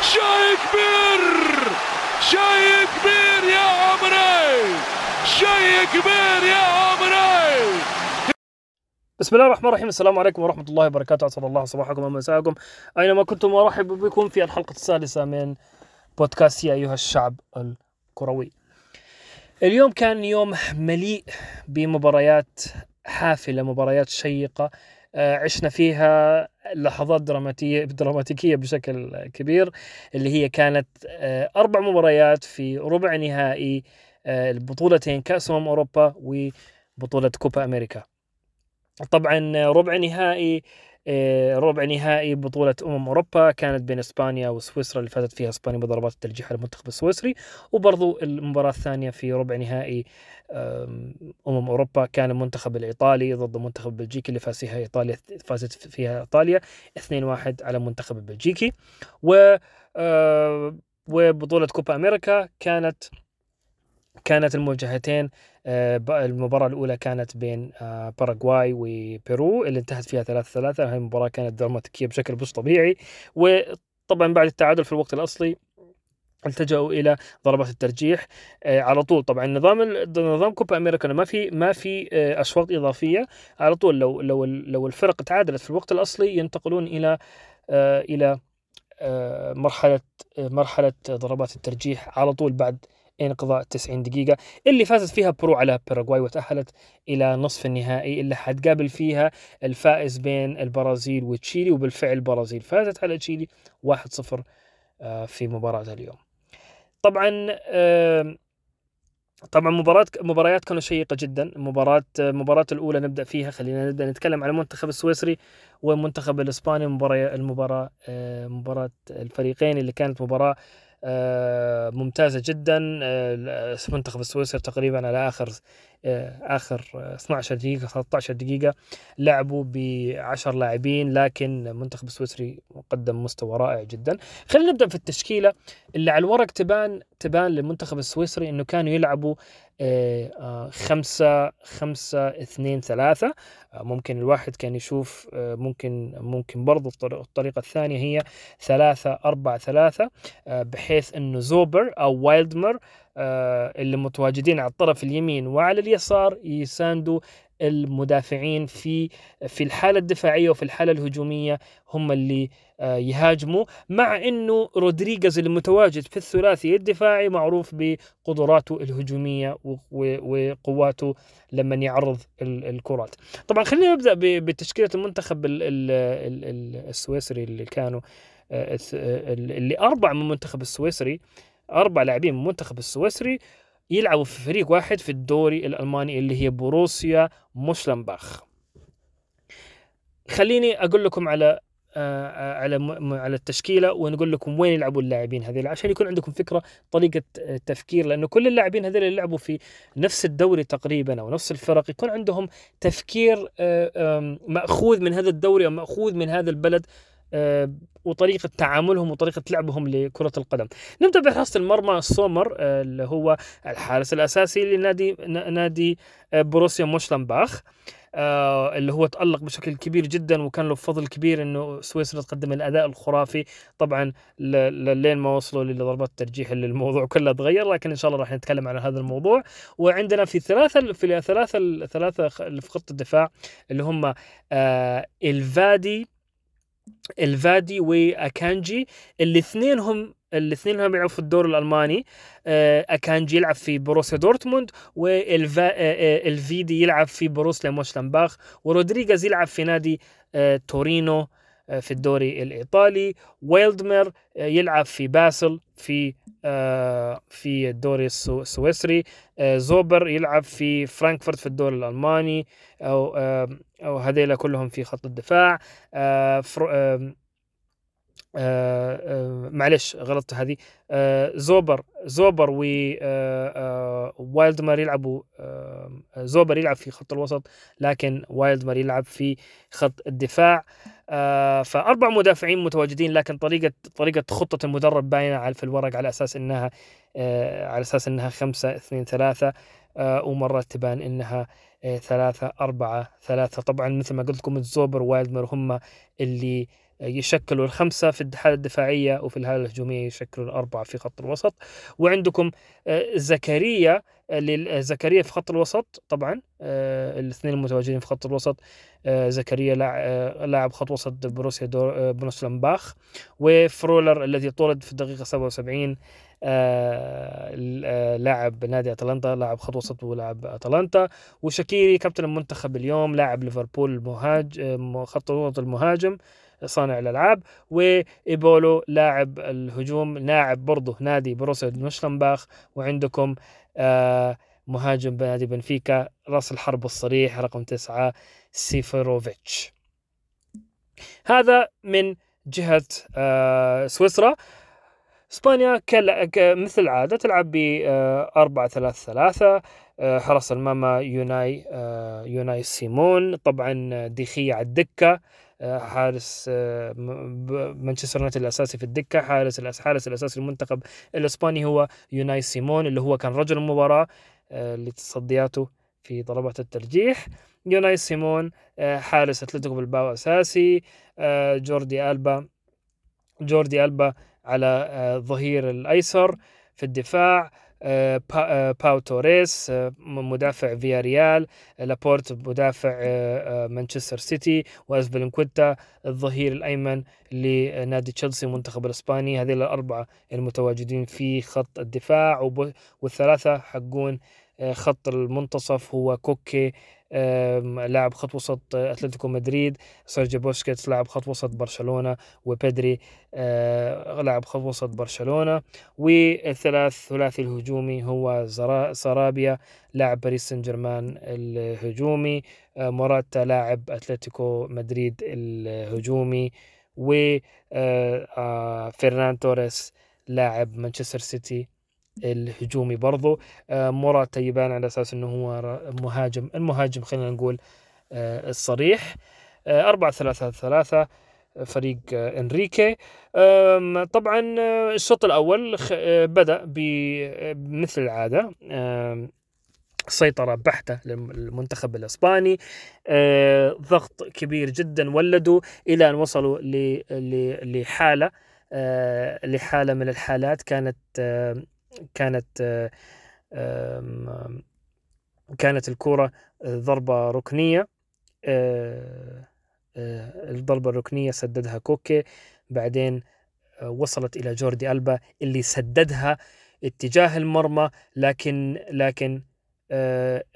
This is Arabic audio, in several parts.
شيء كبير شيء كبير يا عمري! شيء كبير يا عمري! بسم الله الرحمن الرحيم. السلام عليكم ورحمة الله وبركاته. أسعد الله صباحكم ومساءكم. أينما كنتم وأرحب بكم في الحلقة السادسة من بودكاست يا أيها الشعب الكروي. اليوم كان يوم مليء بمباريات حافلة مباريات شيقة آه، عشنا فيها لحظات دراماتية دراماتيكية بشكل كبير اللي هي كانت آه، أربع مباريات في ربع نهائي آه، البطولتين كأس أمم أوروبا وبطولة كوبا أمريكا. طبعا ربع نهائي ربع نهائي بطولة أمم أوروبا. كانت بين إسبانيا وسويسرا اللي فازت فيها إسبانيا بضربات الترجيح على المنتخب السويسري. وبرضو المباراة الثانية في ربع نهائي أمم أوروبا. كان المنتخب الإيطالي ضد المنتخب البلجيكي اللي فاز فيها إيطاليا فازت فيها إيطاليا 2-1 على المنتخب البلجيكي و آه، وبطولة كوبا أمريكا كانت كانت المواجهتين آه، المباراة الأولى كانت بين آه، باراغواي وبيرو اللي انتهت فيها 3-3 هاي المباراة كانت دراماتيكية بشكل مش طبيعي. وطبعا بعد التعادل في الوقت الأصلي التجأوا إلى ضربات الترجيح آه، على طول. طبعا نظام نظام كوبا أمريكا ما في ما في أشواط إضافية. على طول لو لو لو الفرق تعادلت في الوقت الأصلي ينتقلون آه، مرحلة آه، مرحلة ضربات الترجيح على طول بعد انقضاء 90 دقيقة اللي فازت فيها بيرو على باراغواي وتأهلت إلى نصف النهائي اللي حتقابل فيها الفائز بين البرازيل وتشيلي وبالفعل البرازيل فازت على تشيلي 1-0 آه، في مباراة اليوم. طبعا طبعا مباراة مباريات كانوا شيقة جدا. مباراة المباراة الأولى نبدأ فيها خلينا نبدأ نتكلم عن المنتخب السويسري والمنتخب الإسباني. مباراة المباراة آه، مباراة الفريقين اللي كانت مباراة ممتازة جدا. آه، المنتخب السويسري تقريبا على آخر آه، آه، 12 دقيقة 13 دقيقة لعبوا ب 10 لاعبين لكن المنتخب السويسري قدم مستوى رائع جدا. خلينا نبدأ في التشكيلة. اللي على الورق تبان تبان للمنتخب السويسري إنه كانوا يلعبوا آه، آه، خمسة خمسة اثنين ثلاثة. آه، ممكن الواحد كان يشوف آه، ممكن ممكن برضو الطر- الطريقة الثانية هي ثلاثة أربعة ثلاثة آه، بحيث إنه زوبر أو وايلدمر آه، اللي متواجدين على الطرف اليمين وعلى اليسار يساندوا المدافعين في في الحالة الدفاعية وفي الحالة الهجومية هم اللي آه، يهاجموا مع إنه رودريغيز المتواجد في الثلاثي الدفاعي معروف بقدراته و- وقواته لما يعرض ال- الكرات. طبعا خلينا نبدأ ب- بتشكيلة المنتخب ال- ال- ال- ال- السويسري اللي كانوا آه، آه، اللي أربع من المنتخب السويسري أربع لاعبين من المنتخب السويسري يلعبوا في فريق واحد في الدوري الألماني اللي هي بوروسيا موشلنباخ. خليني أقول لكم على آه، آه، على على التشكيلة ونقول لكم وين يلعبوا اللاعبين هذول عشان يكون عندكم فكرة طريقة آه، تفكير لأنه كل اللاعبين هذول اللي لعبوا في نفس الدوري تقريبا أو نفس الفرق يكون عندهم تفكير مأخوذ من هذا الدوري أو مأخوذ من هذا البلد وطريقة تعاملهم وطريقة لعبهم لكرة القدم. نبدأ بحراسة المرمى سومر آه، اللي هو الحارس الأساسي لنادي نادي آه، بروسيا موشلنباخ. آه اللي هو تألق بشكل كبير جدا وكان له فضل كبير إنه سويسرا تقدم الأداء الخرافي طبعا لين ما وصلوا لضربات الترجيح اللي الموضوع كله تغير لكن إن شاء الله راح نتكلم عن هذا الموضوع وعندنا في ثلاثة في الثلاثه خ- اللي في خط الدفاع اللي هم آه إلفادي الفيدي وأكانجي. الاثنين هم الاثنين هم يلعبوا في الدوري الألماني. آه، أكانجي يلعب في بروسيا دورتموند والفيدي يلعب في بروسيا مونشنغلادباخ ورودريغيز يلعب في نادي آه، تورينو آه، في الدوري الإيطالي. ويلدمر آه، يلعب في باسل. في آه، في الدوري السو- السويسري. آه، زوبر يلعب في فرانكفورت في الدوري الألماني أو أو هذيلا كلهم في خط الدفاع. آه، معلش غلطت هذه. زوبر زوبر و وايلدمر يلعبوا زوبر يلعب في خط الوسط لكن وايلدمر يلعب في خط الدفاع. فأربع مدافعين متواجدين لكن طريقة طريقة خطة المدرب باينة في الورق على أساس إنها آه، على أساس إنها خمسة اثنين ثلاثة آه، ومرات تبان إنها آه، ثلاثة أربعة ثلاثة. طبعا مثل ما قلت لكم الزوبر وايلدمر هم اللي يشكلوا الخمسة في الحالة الدفاعية وفي الحالة الهجومية يشكلوا الأربعة في خط الوسط. وعندكم آه، زكريا لل- زكريا في خط الوسط طبعا آه، الاثنين المتواجدين في خط الوسط آه، زكريا لاع- آه، لاعب خط وسط بروسيا دور آه، مونشنغلادباخ وفرولر الذي طرد في الدقيقة 77 آه، ال- آه، لاعب نادي أتلانتا لاعب خط وسط ولاعب أتلانتا. وشاكيري كابتن المنتخب اليوم لاعب ليفربول المهاج آه، خط الوسط المهاجم. صانع الألعاب وإيبولو لاعب الهجوم لاعب برضه نادي بروسيا مشلنباخ وعندكم آه، مهاجم بنادي بنفيكا راس الحرب الصريح رقم تسعة سيفروفيتش. هذا من جهة آه، سويسرا. إسبانيا مثل العادة تلعب ب 4 3 3 حرس المرمى يوناي آه، يوناي سيمون. طبعا ديخية على الدكة. آه، حارس آه، م- ب- مانشستر يونايتد الأساسي في الدكة حارس الأس- حارس الأساسي للمنتخب الإسباني هو يوناي سيمون اللي هو كان رجل المباراة آه، لتصدياته في ضربات الترجيح. يوناي سيمون آه، حارس أتلتيكو بلباو أساسي آه، جوردي ألبا جوردي ألبا على آه، الظهير الأيسر في الدفاع. آه، آه، باو توريس آه، م- مدافع فيا ريال آه، لابورت مدافع آه، آه، مانشستر سيتي وأزبيليكويتا الظهير الأيمن لنادي تشيلسي المنتخب الإسباني. هذه الأربعة المتواجدين في خط الدفاع والثلاثة حقون آه، خط المنتصف هو كوكي لاعب خط وسط آه، أتلتيكو مدريد سيرجيو بوسكيتس لاعب خط وسط برشلونة وبيدري آه، لاعب خط وسط برشلونة. والثلاث ثلاثي الهجومي هو سارابيا لاعب باريس سان جيرمان الهجومي آه، موراتا لاعب أتلتيكو مدريد الهجومي و آه، آه، فيران توريس لاعب مانشستر سيتي الهجومي برضو. آه، موراتا يبان على أساس إنه هو مهاجم المهاجم خلينا نقول آه، الصريح. آه، أربعة ثلاثة ثلاثة فريق آه، إنريكي. طبعا الشوط الأول بدأ بمثل العادة سيطرة بحتة للمنتخب الإسباني. ضغط كبير جدا ولدوا إلى أن وصلوا لحالة لحالة من الحالات كانت كانت كانت الكرة ضربة ركنية آه، آه، الضربة الركنية سددها كوكي بعدين آه، وصلت إلى جوردي ألبا اللي سددها اتجاه المرمى لكن لكن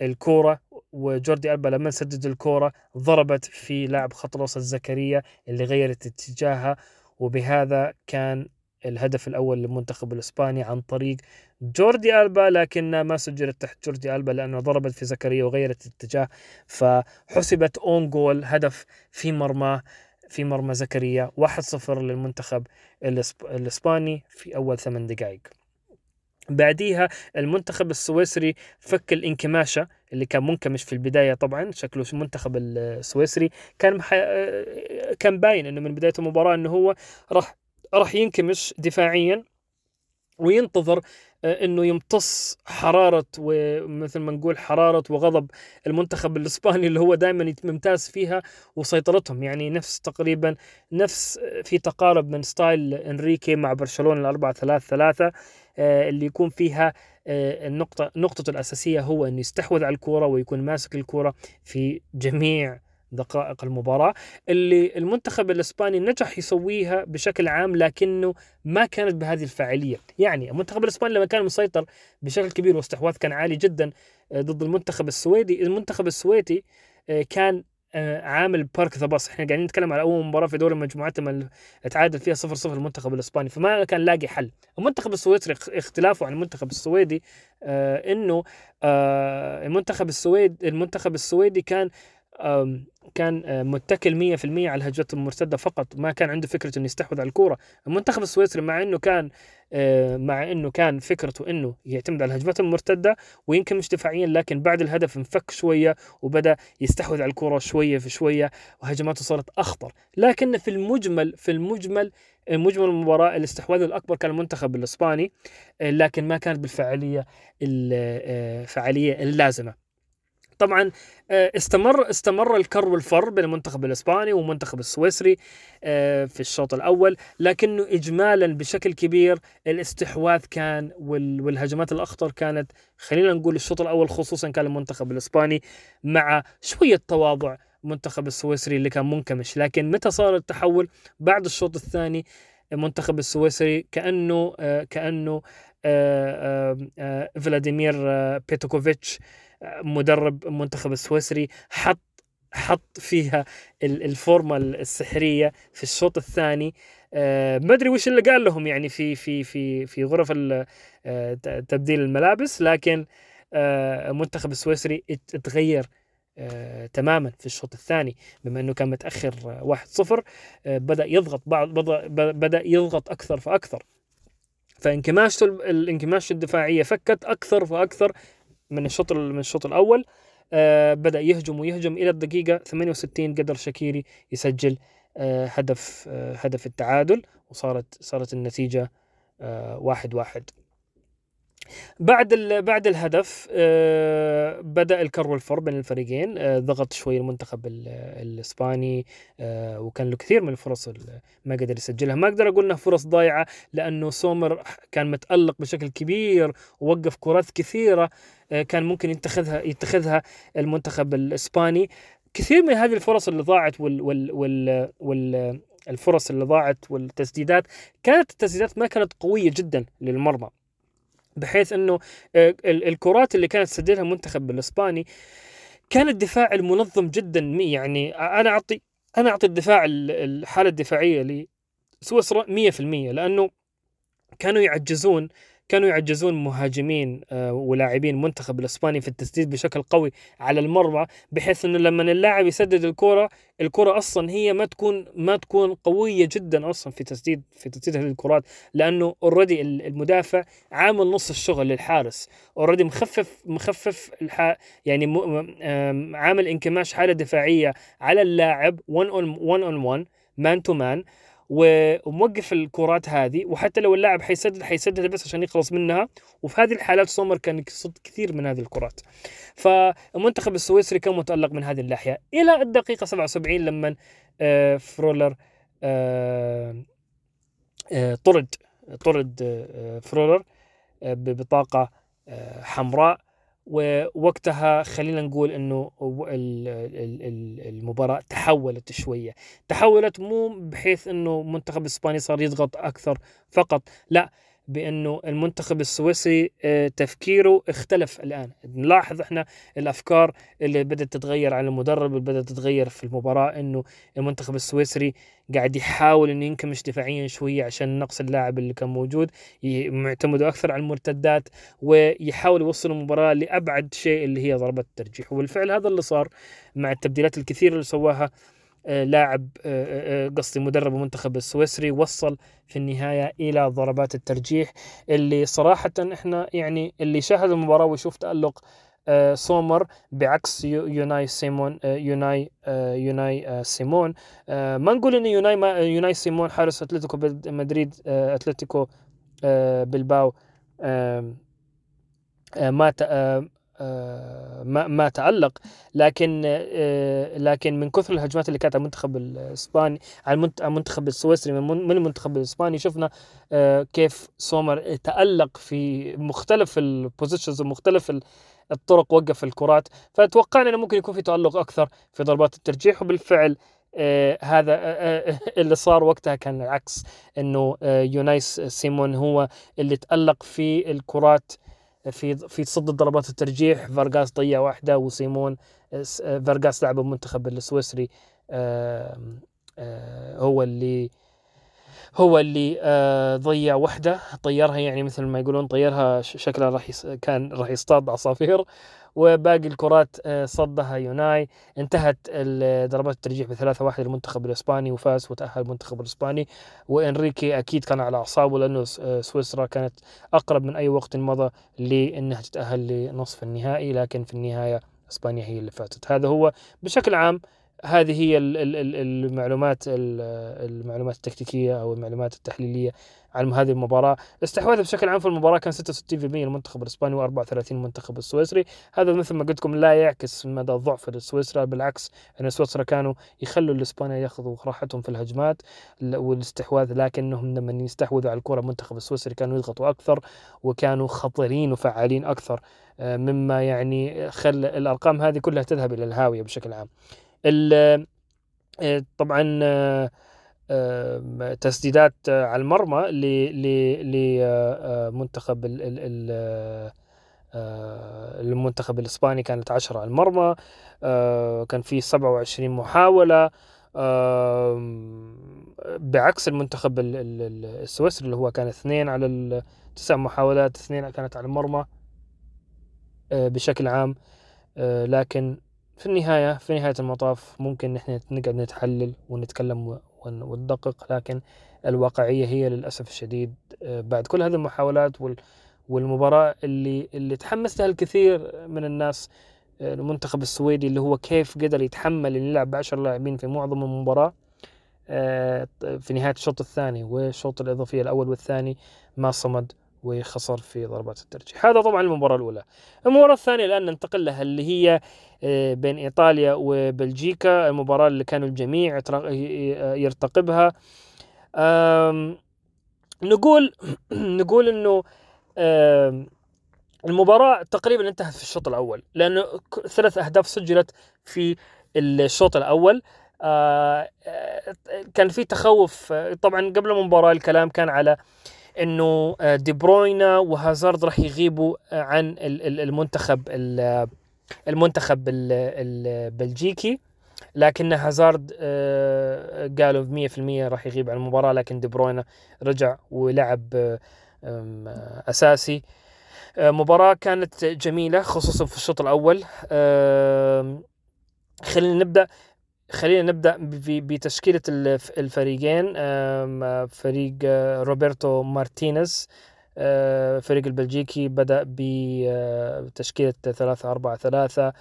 الكورة وجوردي ألبا لما سدد الكورة ضربت في لاعب خط الوسط زكريا اللي غيرت اتجاهها وبهذا كان الهدف الأول للمنتخب الإسباني عن طريق جوردي ألبا لكن ما سجلت تحت جوردي ألبا لأنه ضربت في زكريا وغيرت الاتجاه فحسبت أون جول هدف في مرماه في مرمى زكريا 1-0 للمنتخب الإسب- الإسباني في أول ثمان دقائق بعديها المنتخب السويسري فك الانكماشة اللي كان منكمش في البداية طبعا شكله المنتخب السويسري كان. كان باين إنه من بداية المباراة إنه هو راح راح ينكمش دفاعيا وينتظر آه، إنه يمتص حرارة ومثل ما نقول حرارة وغضب المنتخب الإسباني اللي هو دائما ممتاز فيها وسيطرتهم. يعني نفس تقريبا نفس آه، في تقارب من ستايل إنريكي مع برشلونة الأربعة ثلاث ثلاثة آه، اللي يكون فيها النقطة نقطته الأساسية هو أنه يستحوذ على الكرة ويكون ماسك الكرة في جميع دقائق المباراة. اللي المنتخب الإسباني نجح يسويها بشكل عام لكنه ما كانت بهذه الفاعلية. يعني المنتخب الإسباني لما كان مسيطر بشكل كبير واستحواذ كان عالي جدا آه، ضد المنتخب السويدي. المنتخب السويدي آه، كان آه، عامل بارك ذا باص. إحنا قاعدين نتكلم على أول مباراة في دوري المجموعات لما تعادل فيها 0 0 المنتخب الإسباني فما كان لاقي حل. المنتخب السويسري اخ- اختلافه عن المنتخب السويدي إنه المنتخب السويد المنتخب السويدي كان كان آه، متكل 100% على الهجمات المرتدة فقط. ما كان عنده فكرة إنه يستحوذ على الكورة. المنتخب السويسري مع إنه كان آه، مع إنه كان فكرته إنه يعتمد على الهجمات المرتدة ويمكن مش دفاعيا لكن بعد الهدف انفك شوية وبدأ يستحوذ على الكره شوية في شوية وهجماته صارت أخطر. لكن في المجمل في المجمل آه، مجمل المباراة الاستحواذ الأكبر كان المنتخب الإسباني آه، لكن ما كانت بالفعالية الفعاليه اللازمة. طبعا آه، استمر استمر الكر والفر بين المنتخب الإسباني والمنتخب السويسري آه، في الشوط الأول لكنه اجمالا بشكل كبير الاستحواذ كان وال- والهجمات الأخطر كانت خلينا نقول الشوط الأول خصوصا كان المنتخب الإسباني مع شوية تواضع المنتخب السويسري اللي كان منكمش. لكن متى صار التحول؟ بعد الشوط الثاني المنتخب السويسري كأنه آه، كأنه فلاديمير بيتوكوفيتش مدرب المنتخب السويسري حط حط فيها ال- الفورمة السحرية في الشوط الثاني. آه، ما أدري وش اللي قال لهم يعني في في في في غرف آه، تبديل الملابس لكن آه، المنتخب السويسري ات- اتغير آه، تماما في الشوط الثاني بما إنه كان متأخر آه، 1-0 آه، بدأ يضغط بعض بدا- يضغط أكثر فأكثر. فانكماشته ال- الانكماش الدفاعية فكت أكثر فأكثر من الشوط ال- من الشوط الأول آه بدأ يهجم ويهجم إلى الدقيقة 68 قدر شاكيري يسجل آه هدف آه هدف التعادل وصارت صارت النتيجة آه واحد واحد. بعد بعد الهدف آه بدأ الكر والفر بين الفريقين آه ضغط شوي المنتخب ال- الإسباني آه وكان له كثير من الفرص ال- ما قدر يسجلها. ما أقدر أقول إنها فرص ضايعة لأنه سومر كان متألق بشكل كبير ووقف كرات كثيرة كان ممكن يتخذها يتخذها المنتخب الإسباني. كثير من هذه الفرص اللي ضاعت وال وال وال, وال الفرص اللي ضاعت والتسديدات كانت التسديدات ما كانت قوية جدا للمرمى. بحيث إنه آه، ال- الكرات اللي كانت تسددها المنتخب الإسباني كان الدفاع المنظم جدا يعني أنا أعطي أنا أعطي الدفاع ال- الحالة الدفاعية لسويسرا 100% لأنه كانوا يعجزون كانوا يعجزون مهاجمين آه، ولاعبين المنتخب الإسباني في التسديد بشكل قوي على المرمى بحيث إنه لما اللاعب يسدد الكرة الكرة أصلا هي ما تكون ما تكون قوية جدا أصلا في تسديد في تسديد هذه الكرات لأنه already المدافع عامل نص الشغل للحارس already مخفف مخفف الح... يعني م... عامل انكماش حالة دفاعية على اللاعب 1 on 1 on 1 man to man وموقف الكرات هذه وحتى لو اللاعب حيسدد حيسدد بس عشان يخلص منها. وفي هذه الحالات سومر كان يصد كثير من هذه الكرات. فالمنتخب السويسري كان متألق من هذه الناحية. إلى الدقيقة 77 لما آه، فرولر آه، آه، طرد طرد فرولر ببطاقة حمراء. ووقتها خلينا نقول إنه ال- ال- ال- المباراة تحولت شوية. تحولت مو بحيث إنه منتخب الاسباني صار يضغط أكثر فقط لا. بأنه المنتخب السويسري آه، تفكيره اختلف الآن. نلاحظ إحنا الأفكار اللي بدأت تتغير على المدرب اللي بدأت تتغير في المباراة إنه المنتخب السويسري قاعد يحاول إنه ينكمش دفاعيا شوية عشان نقص اللاعب اللي كان موجود معتمدوا أكثر على المرتدات ويحاول يوصل المباراة لأبعد شيء اللي هي ضربة الترجيح. وبالفعل هذا اللي صار مع التبديلات الكثيرة اللي سواها لاعب آه، آه، قصدي مدرب المنتخب السويسري وصل في النهاية إلى ضربات الترجيح اللي صراحة إحنا يعني اللي شاهد المباراة ويشوف تألق آه، سومر بعكس يو- يوناي سيمون آه، يوناي آه، يوناي آه، سيمون. آه، ما نقول إن يوناي يوناي سيمون حارس أتلتيكو مدريد آه، أتلتيكو آه، بلباو آه، ما آه، آه، ما ما تألق لكن آه، لكن من كثر الهجمات اللي كانت على المنتخب الإسباني على المنت- على المنتخب السويسري من من المنتخب الإسباني شفنا آه، كيف سومر تألق في مختلف ال positions ومختلف ال- الطرق وقف الكرات. فتوقعنا إنه ممكن يكون في تألق أكثر في ضربات الترجيح وبالفعل آه هذا آه آه اللي صار وقتها كان العكس إنه آه يوناي سيمون هو اللي تألق في الكرات في في تصد ضربات الترجيح فارغاس ضيع واحدة وسيمون آه، آه، فارغاس لاعب المنتخب السويسري آه، هو اللي هو اللي ضيع واحدة. طيرها يعني مثل ما يقولون طيرها شكلها راح كان راح يصطاد عصافير. وباقي الكرات آه، صدها يوناي. انتهت ضربات الترجيح بثلاثة واحد للمنتخب الإسباني وفاز وتأهل المنتخب الإسباني. وإنريكي أكيد كان على أعصابه لأنه س- آه، سويسرا كانت أقرب من أي وقت مضى لأنها تتأهل لنصف النهائي لكن في النهاية إسبانيا هي اللي فاتت هذا هو بشكل عام هذه هي ال- ال- ال- المعلومات ال- المعلومات التكتيكية أو المعلومات التحليلية عن هذه المباراة، استحواذه بشكل عام في المباراة كان 66% المنتخب الإسباني و34 المنتخب السويسري، هذا مثل ما قلت لكم لا يعكس مدى ضعف سويسرا بالعكس أن سويسرا كانوا يخلوا الاسبان ياخذوا راحتهم في الهجمات والاستحواذ لكنهم لما يستحوذوا على الكرة المنتخب السويسري كانوا يضغطوا أكثر وكانوا خطيرين وفعالين أكثر. آه، مما يعني خل الأرقام هذه كلها تذهب إلى الهاوية بشكل عام. آه، طبعا آه، آه، تسديدات على المرمى لمنتخب المنتخب الإسباني كانت 10 على المرمى كان في 27 محاولة بعكس المنتخب ال- ال- ال- السويسري اللي هو كان اثنين على تسع محاولات اثنين كانت على المرمى بشكل عام لكن في النهاية في نهاية المطاف ممكن نحن نقعد نتحلل ونتكلم ون- وندقق لكن الواقعية هي للأسف الشديد آه، بعد كل هذه المحاولات وال- والمباراة اللي اللي تحمس لها الكثير من الناس آه، المنتخب السويدي اللي هو كيف قدر يتحمل إنه يلعب بعشر لاعبين في معظم المباراة آه، في نهاية الشوط الثاني والشوط الإضافي الأول والثاني ما صمد. وخسر في ضربات الترجيح. هذا طبعا المباراة الأولى. المباراة الثانية الآن ننتقل لها اللي هي آه، بين إيطاليا وبلجيكا. المباراة اللي كانوا الجميع يرتقبها. نقول نقول آم، المباراة تقريبا انتهت في الشوط الأول لأنه ثلاث أهداف سجلت في الشوط الأول. آه، آه، كان في تخوف. طبعا قبل المباراة الكلام كان على إنه آه، دي بروينا وهازارد راح يغيبوا آه، عن ال- ال- المنتخب ال- المنتخب ال- البلجيكي. لكن هازارد آه، قالوا 100% راح يغيب عن المباراة لكن دي بروينا رجع ولعب أساسي. مباراة كانت جميلة خصوصا في الشوط الأول. خلينا نبدأ. خلينا نبدأ ب- بتشكيلة الف- الفريقين فريق آه، روبرتو مارتينيز آه، فريق البلجيكي بتشكيلة ثلاثة أربعة ثلاثة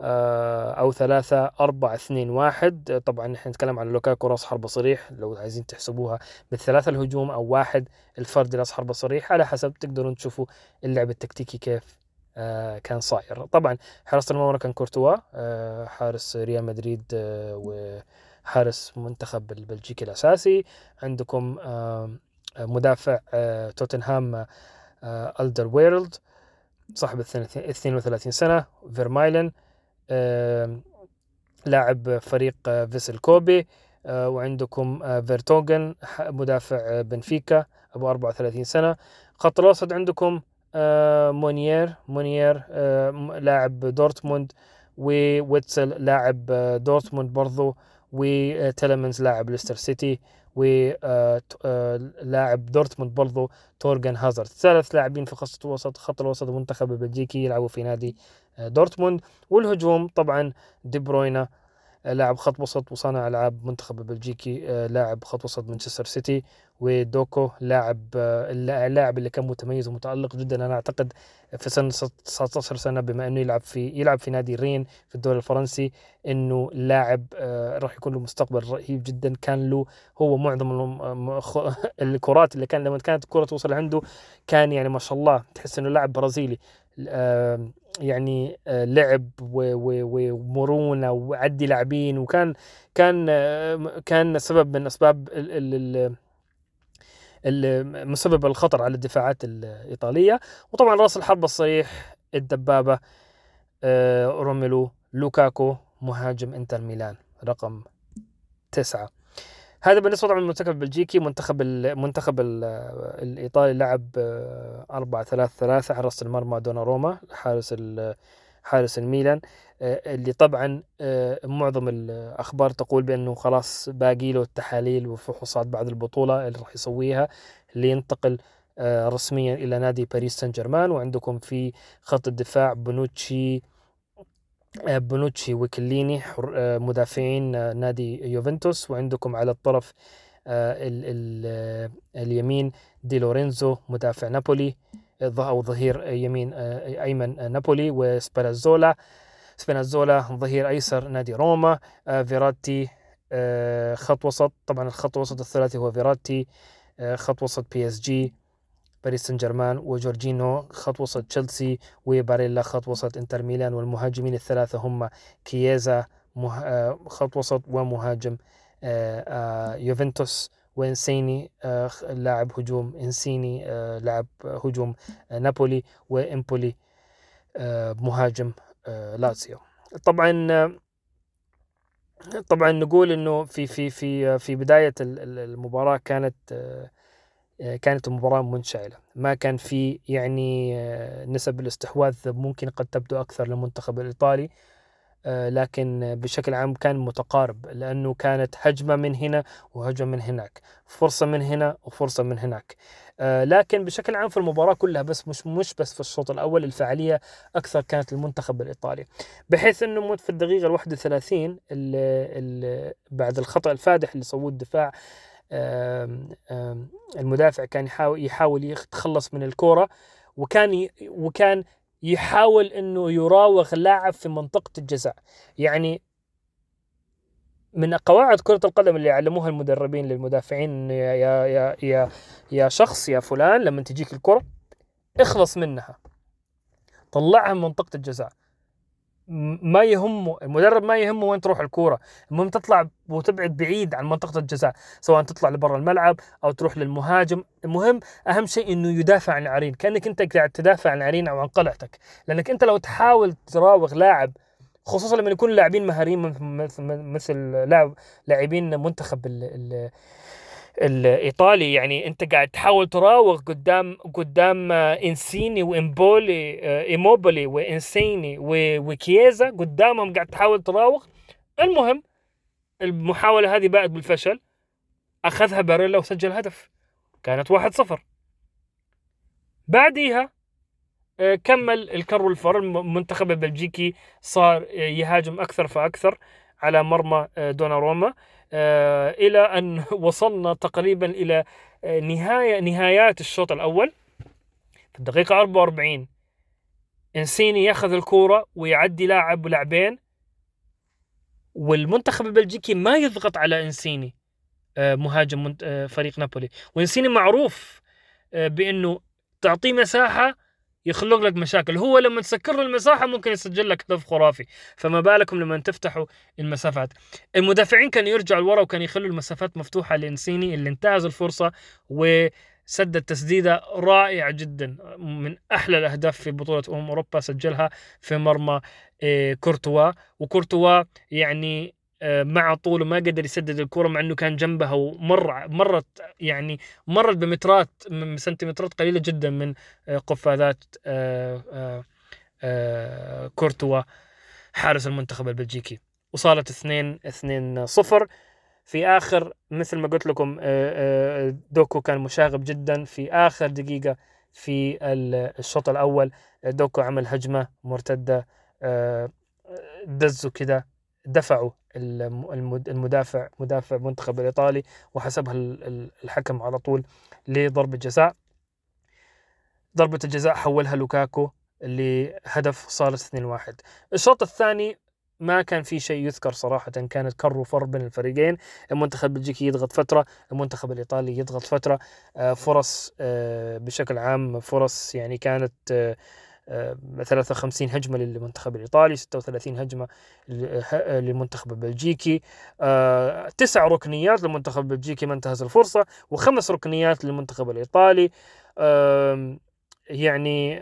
آه، أو ثلاثة أربعة اثنين واحد. طبعا نحن نتكلم عن لوكاكو راس حربة صريح لو عايزين تحسبوها بالثلاثة الهجوم أو واحد الفردي راس حربة صريح على حسب تقدرون تشوفوا اللعب التكتيكي كيف. كان صاير. طبعا حراسة المرمى كان كورتوا آه، حارس ريال مدريد آه، وحارس منتخب البلجيكي الأساسي. عندكم آه، مدافع آه، توتنهام آه، ألدر ويرلد صاحب الثلاثين- 32 سنة فيرمايلن لاعب فريق آه، فيسل كوبي آه، وعندكم آه، فيرتوغن مدافع آه، بنفيكا أبو 34 سنة. خط الوسط عندكم آه، مونيير. مونيير آه، لاعب دورتموند وويتسل لاعب آه، دورتموند برضو وتيلمنز لاعب ليستر سيتي ولاعب دورتموند برضو تورغان هازارد. ثلاث لاعبين في خط الوسط خط الوسط المنتخب البلجيكي يلعبوا في نادي دورتموند. والهجوم طبعا دي بروين لاعب خط وسط وصانع ألعاب منتخب البلجيكي آه، لاعب خط وسط مانشستر سيتي ودوكو لاعب آه، اللا- اللاعب اللي كان متميز ومتألق جدا أنا أعتقد في سن 19 سنة بما إنه يلعب في يلعب في نادي رين في الدوري الفرنسي إنه لاعب آه، راح يكون له مستقبل رهيب جدا. كان له هو معظم الكرات اللي كان لما كانت الكرة توصل عنده كان يعني ما شاء الله تحس إنه لاعب برازيلي آه، يعني آه، لعب ومرونة وعدي لاعبين وكان كان آه، كان سبب من أسباب مسبب الخطر على الدفاعات الإيطالية. وطبعا رأس الحربه الصريح الدبابة آه، روميلو لوكاكو مهاجم إنتر ميلان رقم تسعة. هذا بالنسبة طبعا للمنتخب البلجيكي منتخب المنتخب ال- الإيطالي لعب آه، أربعة ثلاثة ثلاثة حراسة المرمى دوناروما حارس ال- حارس الميلان آه، اللي طبعا آه، معظم الأخبار تقول بأنه خلاص باقي له التحاليل وفحوصات بعد البطولة اللي راح يسويها لينتقل آه، رسميا إلى نادي باريس سان جيرمان وعندكم في خط الدفاع بونوتشي آه، بونوتشي وكيليني آه، مدافعين آه، نادي يوفنتوس وعندكم على الطرف آه، ال ال آه، اليمين دي لورينزو مدافع نابولي آه، أو ظهير يمين آه، أيمن آه، نابولي وسبينازولا سبينازولا ظهير أيسر نادي روما آه، فيراتي آه، خط وسط طبعا الخط الوسط الثلاثي هو فيراتي آه، خط وسط بي إس جي. باريس سان جيرمان وجورجينو خط وسط تشيلسي وباريلا خط وسط انتر ميلان والمهاجمين الثلاثة هم كييزا. آه، خط وسط ومهاجم آه، آه، يوفنتوس وإنسيني لاعب هجوم إنسيني لاعب هجوم نابولي وإيموبيلي مهاجم لاتسيو طبعا طبعا نقول إنه في في في في بداية ال- ال- المباراة كانت كانت المباراة منشعلة. ما كان في يعني آه، نسب الاستحواذ ممكن قد تبدو أكثر للمنتخب الإيطالي آه، لكن بشكل عام كان متقارب لأنه كانت هجمة من هنا وهجمة من هناك فرصة من هنا وفرصة من هناك. آه، لكن بشكل عام في المباراة كلها بس مش مش بس في الشوط الأول الفعالية أكثر كانت للمنتخب الإيطالي. بحيث إنه في الدقيقة ال 31 ال- ال- بعد الخطأ الفادح اللي سووه الدفاع المدافع كان يحاول يحاول يتخلص من الكرة وكان وكان يحاول إنه يراوغ لاعب في منطقة الجزاء. يعني من قواعد كرة القدم اللي يعلموها المدربين للمدافعين إنه يا يا يا يا, شخص يا فلان لما تجيك الكرة اخلص منها. طلعها من منطقة الجزاء. ما يهمه المدرب ما يهمه وين تروح الكورة. المهم تطلع وتبعد بعيد عن منطقة الجزاء سواء تطلع لبرا الملعب أو تروح للمهاجم. المهم أهم شيء أنه يدافع عن العرين كأنك أنت قاعد تدافع عن العرين أو عن قلعتك. لأنك أنت لو تحاول تراوغ لاعب خصوصا لما يكون لاعبين مهاريين مثل لاعب لاعبين منتخب الإيطالي يعني أنت قاعد تحاول تراوغ قدام قدام آه، إنسيني وإمبولي آه، إيموبولي وإنسيني وكييزا قدامهم قاعد تحاول تراوغ. المهم المحاولة هذه باءت بالفشل. أخذها باريلا وسجل هدف. كانت 1-0 بعديها آه، كمل الكر والفر الم- المنتخب البلجيكي صار يهاجم أكثر فأكثر على مرمى دوناروما. آه، إلى أن وصلنا تقريبا إلى آه، نهاية نهايات الشوط الأول. في الدقيقة 44 إنسيني يأخذ الكورة ويعدي لاعب ولاعبين والمنتخب البلجيكي ما يضغط على إنسيني آه، مهاجم فريق نابولي. وإنسيني معروف بأنه تعطيه مساحة يخلق لك مشاكل. هو لما تسكر له المساحة ممكن يسجل لك هدف خرافي. فما بالكم لما تفتحوا المسافات. المدافعين كانوا يرجعوا لورا وكانوا يخلوا المسافات مفتوحة لإنسيني اللي انتهز الفرصة وسدد تسديده رائعه جدا. من أحلى الأهداف في بطولة أمم أوروبا سجلها في مرمى آه، كورتوا. وكورتوا يعني مع طوله ما قدر يسدد الكرة مع إنه كان جنبها ومر مرت يعني مرت بمترات من سنتيمترات قليلة جدا من آه، قفازات آه، آه، آه، كورتوا حارس المنتخب البلجيكي. وصارت 2 2 0 في آخر مثل ما قلت لكم آه، آه، دوكو كان مشاغب جدا. في آخر دقيقة في ال- الشوط الأول آه، دوكو عمل هجمة مرتدة آه، دزوا كده. دفعوا الم- المد- المدافع مدافع منتخب الإيطالي وحسبها ال- ال- الحكم على طول لضربه جزاء ضربة الجزاء حولها لوكاكو لهدف صارت 2-1 الشوط الثاني ما كان في شيء يذكر صراحة كانت كر وفر بين الفريقين. المنتخب البلجيكي يضغط فترة المنتخب الإيطالي يضغط فترة. آه، فرص آه، بشكل عام فرص يعني كانت آه، 53 هجمة للمنتخب الإيطالي 36 هجمة للمنتخب البلجيكي. آه، تسع ركنيات للمنتخب البلجيكي ما انتهز الفرصة وخمس ركنيات للمنتخب الإيطالي. يعني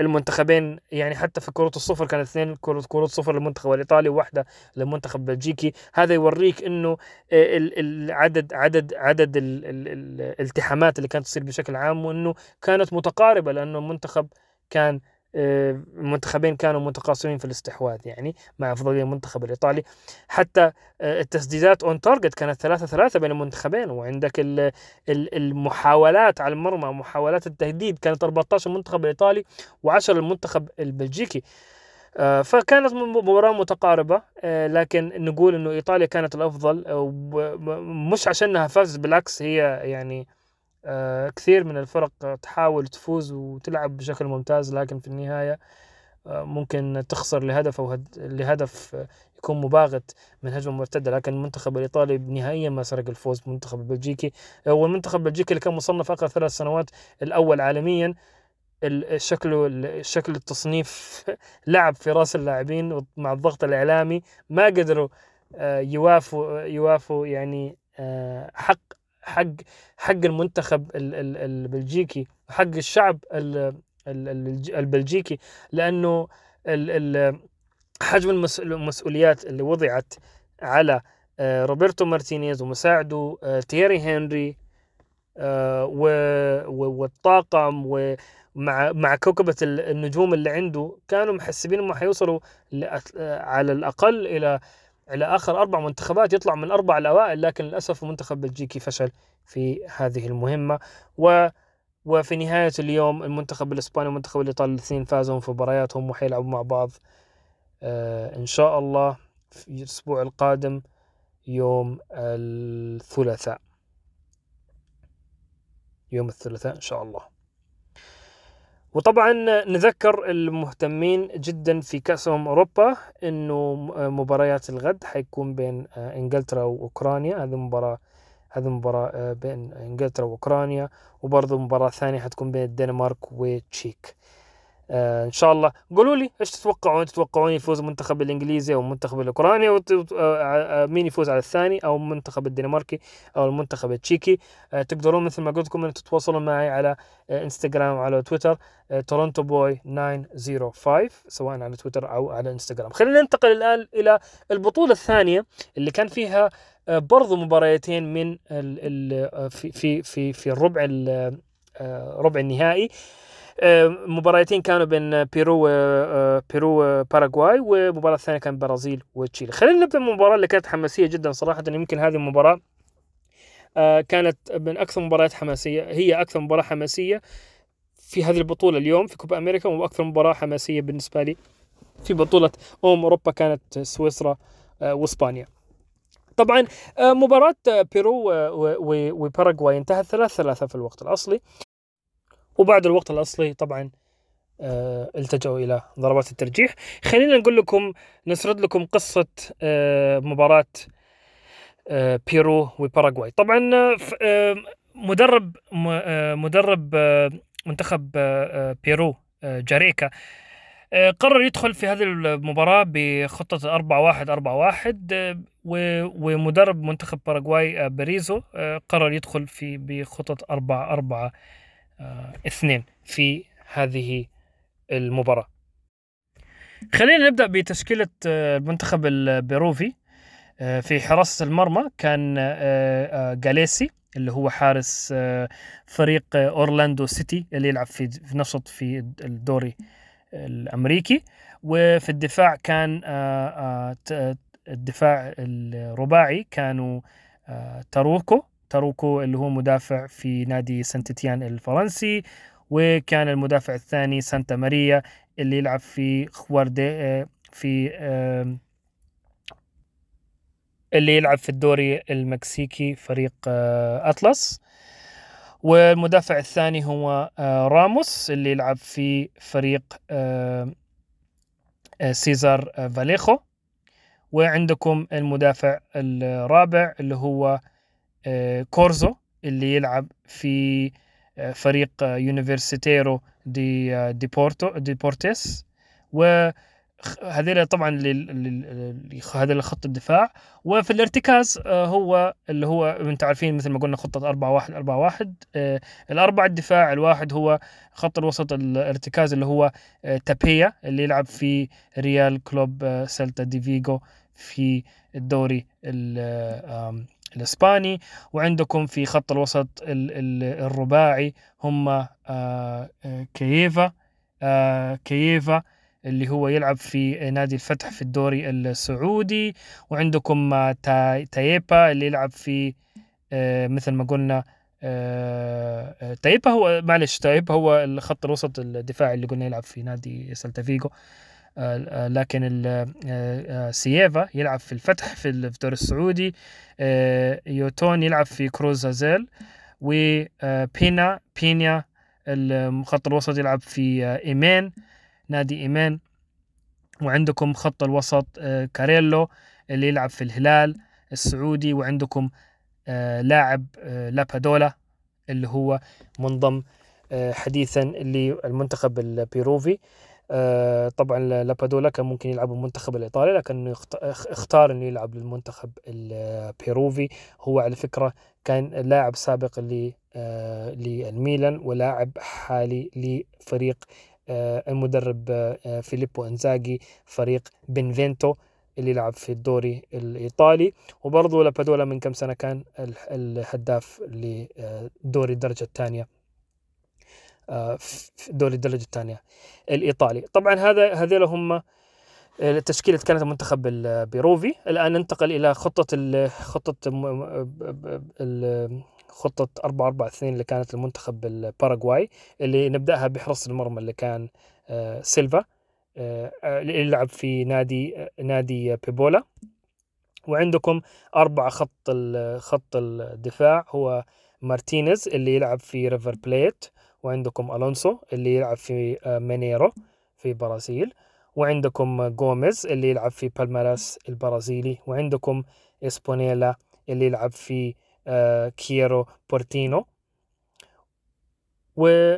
المنتخبين يعني حتى في الكروت الصفر كانت اثنين كروت صفر للمنتخب الإيطالي وواحدة للمنتخب البلجيكي. هذا يوريك إنه ال- ال- عدد عدد عدد ال- ال- ال- الالتحامات اللي كانت تصير بشكل عام وإنه كانت متقاربة لأنه المنتخب كان آه، المنتخبين كانوا متقاسمين في الاستحواذ يعني مع أفضلية المنتخب الإيطالي. حتى آه، التسديدات on target كانت ثلاثة ثلاثة بين المنتخبين وعندك ال- ال- المحاولات على المرمى محاولات التهديد. كانت 14 المنتخب الإيطالي و10 المنتخب البلجيكي. آه، فكانت مباراة متقاربة آه، لكن نقول إنه إيطاليا كانت الأفضل آه، مش عشانها فازت بالعكس هي يعني آه، كثير من الفرق تحاول تفوز وتلعب بشكل ممتاز لكن في النهاية آه، ممكن تخسر لهدف أو هد- لهدف آه، يكون مباغت من هجمة مرتدة. لكن المنتخب الإيطالي نهائيا ما سرق الفوز بالمنتخب البلجيكي هو المنتخب البلجيكي اللي كان مصنف آخر ثلاث سنوات الأول عالميا. ال- شكله ال- شكل التصنيف لعب في رأس اللاعبين مع الضغط الإعلامي. ما قدروا آه، يوافوا يوافوا يعني آه، حق حق حق المنتخب ال- ال- البلجيكي حق الشعب البلجيكي لأنه حجم المس- المسؤوليات اللي وضعت على آه، روبرتو مارتينيز ومساعده آه، تييري هنري آه، والطاقم ومع مع كوكبة ال- النجوم اللي عنده كانوا متحسبين إنهم حيوصلوا على الأقل إلى إلى آخر أربع منتخبات يطلع من الاربع الأوائل لكن للأسف المنتخب البلجيكي فشل في هذه المهمة. و وفي نهاية اليوم المنتخب الإسباني والمنتخب الإيطالي الاثنين فازوا في مبارياتهم وحيلعبوا مع بعض آه إن شاء الله في الأسبوع القادم يوم الثلاثاء. يوم الثلاثاء إن شاء الله. وطبعا نذكر المهتمين جدا في كأس أمم أوروبا إنه م- مباريات الغد حيكون بين آه، إنجلترا وأوكرانيا. هذه مباراة هذه مباراة آه، بين إنجلترا وأوكرانيا. وبرضه مباراة ثانية حتكون بين الدنمارك وتشيك. آه إن شاء الله. قولوا لي إيش تتوقعون؟ تتوقعون يفوز المنتخب الإنجليزي أو المنتخب الأوكراني؟ وت- آه، آه، مين يفوز على الثاني؟ أو المنتخب الدنماركي أو المنتخب التشيكي؟ تقدرون مثل ما قلت لكم ان تتواصلوا معي على إنستغرام وعلى تويتر Toronto Boy 905 سواء على تويتر أو على إنستغرام. خلينا ننتقل الآن إلى البطولة الثانية اللي كان فيها برضو مباريتين من في في في الربع ال- ربع النهائي. مباراتين كانوا بين بيرو آه، بيرو وباراغواي ومباراة الثانية كان برازيل وتشيلي. خلينا نبدأ من المباراة اللي كانت حماسية جدا صراحة. يمكن هذه المباراة آه، كانت من أكثر مباريات حماسية هي أكثر مباراة حماسية في هذه البطولة اليوم في كوبا أمريكا وأكثر مباراة حماسية بالنسبة لي في بطولة أمم أوروبا كانت سويسرا آه، وإسبانيا. طبعا آه، مباراة آه، بيرو وباراغواي انتهت ثلاث ثلاثة في الوقت الأصلي. وبعد الوقت الأصلي طبعا آه، التجأوا إلى ضربات الترجيح. خلينا نقول لكم نسرد لكم قصة آه، مباراة آه، بيرو وباراغواي. طبعا مدرب مدرب منتخب بيرو جاريكا قرر يدخل في هذه المباراة بخطة 4 1 4 1 آه، و- ومدرب منتخب باراغواي بيريزو آه، قرر يدخل في بخطة 4 4 2 في هذه المباراة. خلينا نبدأ بتشكيلة آه، المنتخب البيروفي آه، في حراسة المرمى كان آه، آه، جاليسيه اللي هو حارس آه، فريق آه، أورلاندو سيتي اللي يلعب في نشط في الدوري الأمريكي. وفي الدفاع كان آه، آه، الدفاع الرباعي كانوا آه، تراوكو. تراوكو اللي هو مدافع في نادي سانت إتيان الفرنسي وكان المدافع الثاني سانتا ماريا اللي يلعب في خواردي آه، في آم، اللي يلعب في الدوري المكسيكي فريق آه، أطلس. والمدافع الثاني هو آه، راموس اللي يلعب في فريق آه، آه، سيزار آه، فاليخو. وعندكم المدافع الرابع اللي هو آه، كورزو اللي يلعب في آه، فريق آه، يونيفرسيتيرو دي آه، دي بورتو دي بورتيس. طبعا لل- لل- لل- هذول خط الدفاع. وفي الارتكاز هو اللي هو أنتم عارفين مثل ما قلنا خطة 4 1 4 1 آه، الأربع الدفاع الواحد هو خط الوسط الارتكاز اللي هو تابيا اللي يلعب في ريال كلوب سيلتا دي فيغو في الدوري الإسباني وعندكم في خط الوسط ال- ال- الرباعي هم آه، آه، كويفا آه، كويفا اللي هو يلعب في نادي الفتح في الدوري السعودي. وعندكم تا- تابيا اللي يلعب في مثل ما قلنا تابيا هو معلش تابيا هو الخط الوسط الدفاعي اللي قلنا يلعب في نادي سلتا فيجو آه، لكن ال- آه، آه، كويفا يلعب في الفتح في الدوري السعودي آه، يوتون يلعب في كروز أزول وبينا بينيا الخط الوسط يلعب في آه، إيمين نادي إيمين وعندكم خط الوسط آه، كاريلو اللي يلعب في الهلال السعودي وعندكم آه، لاعب آه، لابادولا اللي هو منضم آه، حديثا للمنتخب البيروفي. آه، طبعا لابادولا كان ممكن يلعب بالمنتخب الإيطالي لكن اخ- اختار إنه يلعب للمنتخب البيروفي هو على فكرة كان لاعب سابق آه، للميلان ولاعب حالي لفريق آه، المدرب آه، فيليبو إنزاجي فريق بنفينتو اللي يلعب في الدوري الإيطالي. وبرضه لابادولا من كم سنة كان ال- الهداف لدوري آه، في دوري الدرجة الثانية الإيطالي. طبعا هذا هذول هم تشكيلة كانت المنتخب البيروفي الآن ننتقل إلى خطة خطة خطة 4 4 2 اللي كانت المنتخب الباراغواي اللي نبدأها بحارس المرمى اللي كان آه، سيلفا آه، اللي يلعب في نادي آه، نادي بويبلا. وعندكم أربعة خط خط الدفاع هو مارتينيز اللي يلعب في ريفر بليت. وعندكم ألونسو اللي يلعب في آه، مينيرو في برازيل وعندكم جوميز اللي يلعب في بالماراس البرازيلي وعندكم اسبينولا اللي يلعب في آه، سيرو بورتينو. و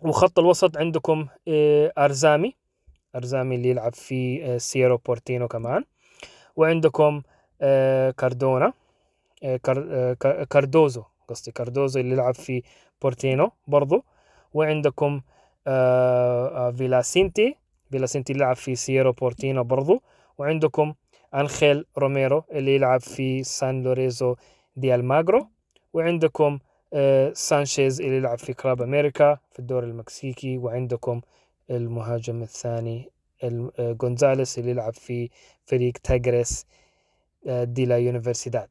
وخط الوسط عندكم آه، أرزامي أرزامي اللي يلعب في سيرو بورتينو كمان. وعندكم كاردونا كار- كا- كاردوزو قصدي كاردوزو اللي يلعب في بورتينو برضو. وعندكم آه، آه، فيلاسينتي. فيلاسينتي يلعب في سيرو بورتينو برضو. وعندكم أنخيل روميرو اللي يلعب في سان لورينزو دي ألماغرو وعندكم آه، سانشيز اللي يلعب في كلاب أمريكا في الدوري المكسيكي. وعندكم المهاجم الثاني ال- جونزاليس اللي يلعب في فريق تيجريس دي لا يونيفرسيداد.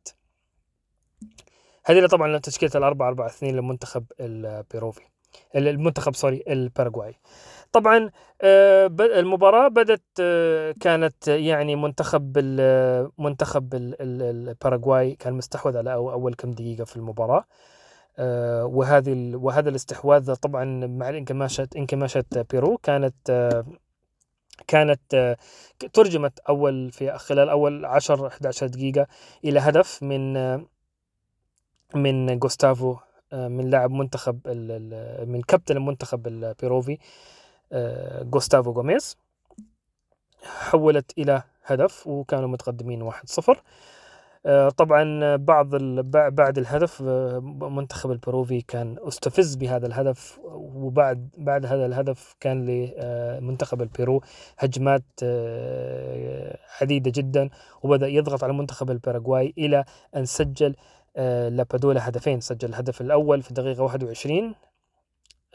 هذه طبعا تشكيلة الأربعة أربعة اثنين للمنتخب البيروفي المنتخب sorry الباراغواي. طبعا آه، المباراة بدت آه، كانت يعني منتخب منتخب ال- ال- الباراغواي كان مستحوذ على أو- أول كم دقيقة في المباراة. آه، وهذه وهذا الاستحواذ طبعا مع انكماشة انكماشة بيرو كانت كانت ترجمت أول في خلال أول 10 11 دقيقة إلى هدف من من جوستافو آه، من لاعب منتخب من كابتن المنتخب البيروفي آه، جوستافو جوميز حولت إلى هدف وكانوا متقدمين 1-0 آه، طبعا بعض بعد الهدف منتخب البيروفي كان استفز بهذا الهدف وبعد بعد هذا الهدف كان لمنتخب البيرو هجمات عديدة جدا وبدأ يضغط على منتخب الباراغواي إلى أن سجل لابادولا هدفين سجل الهدف الأول في الدقيقة 21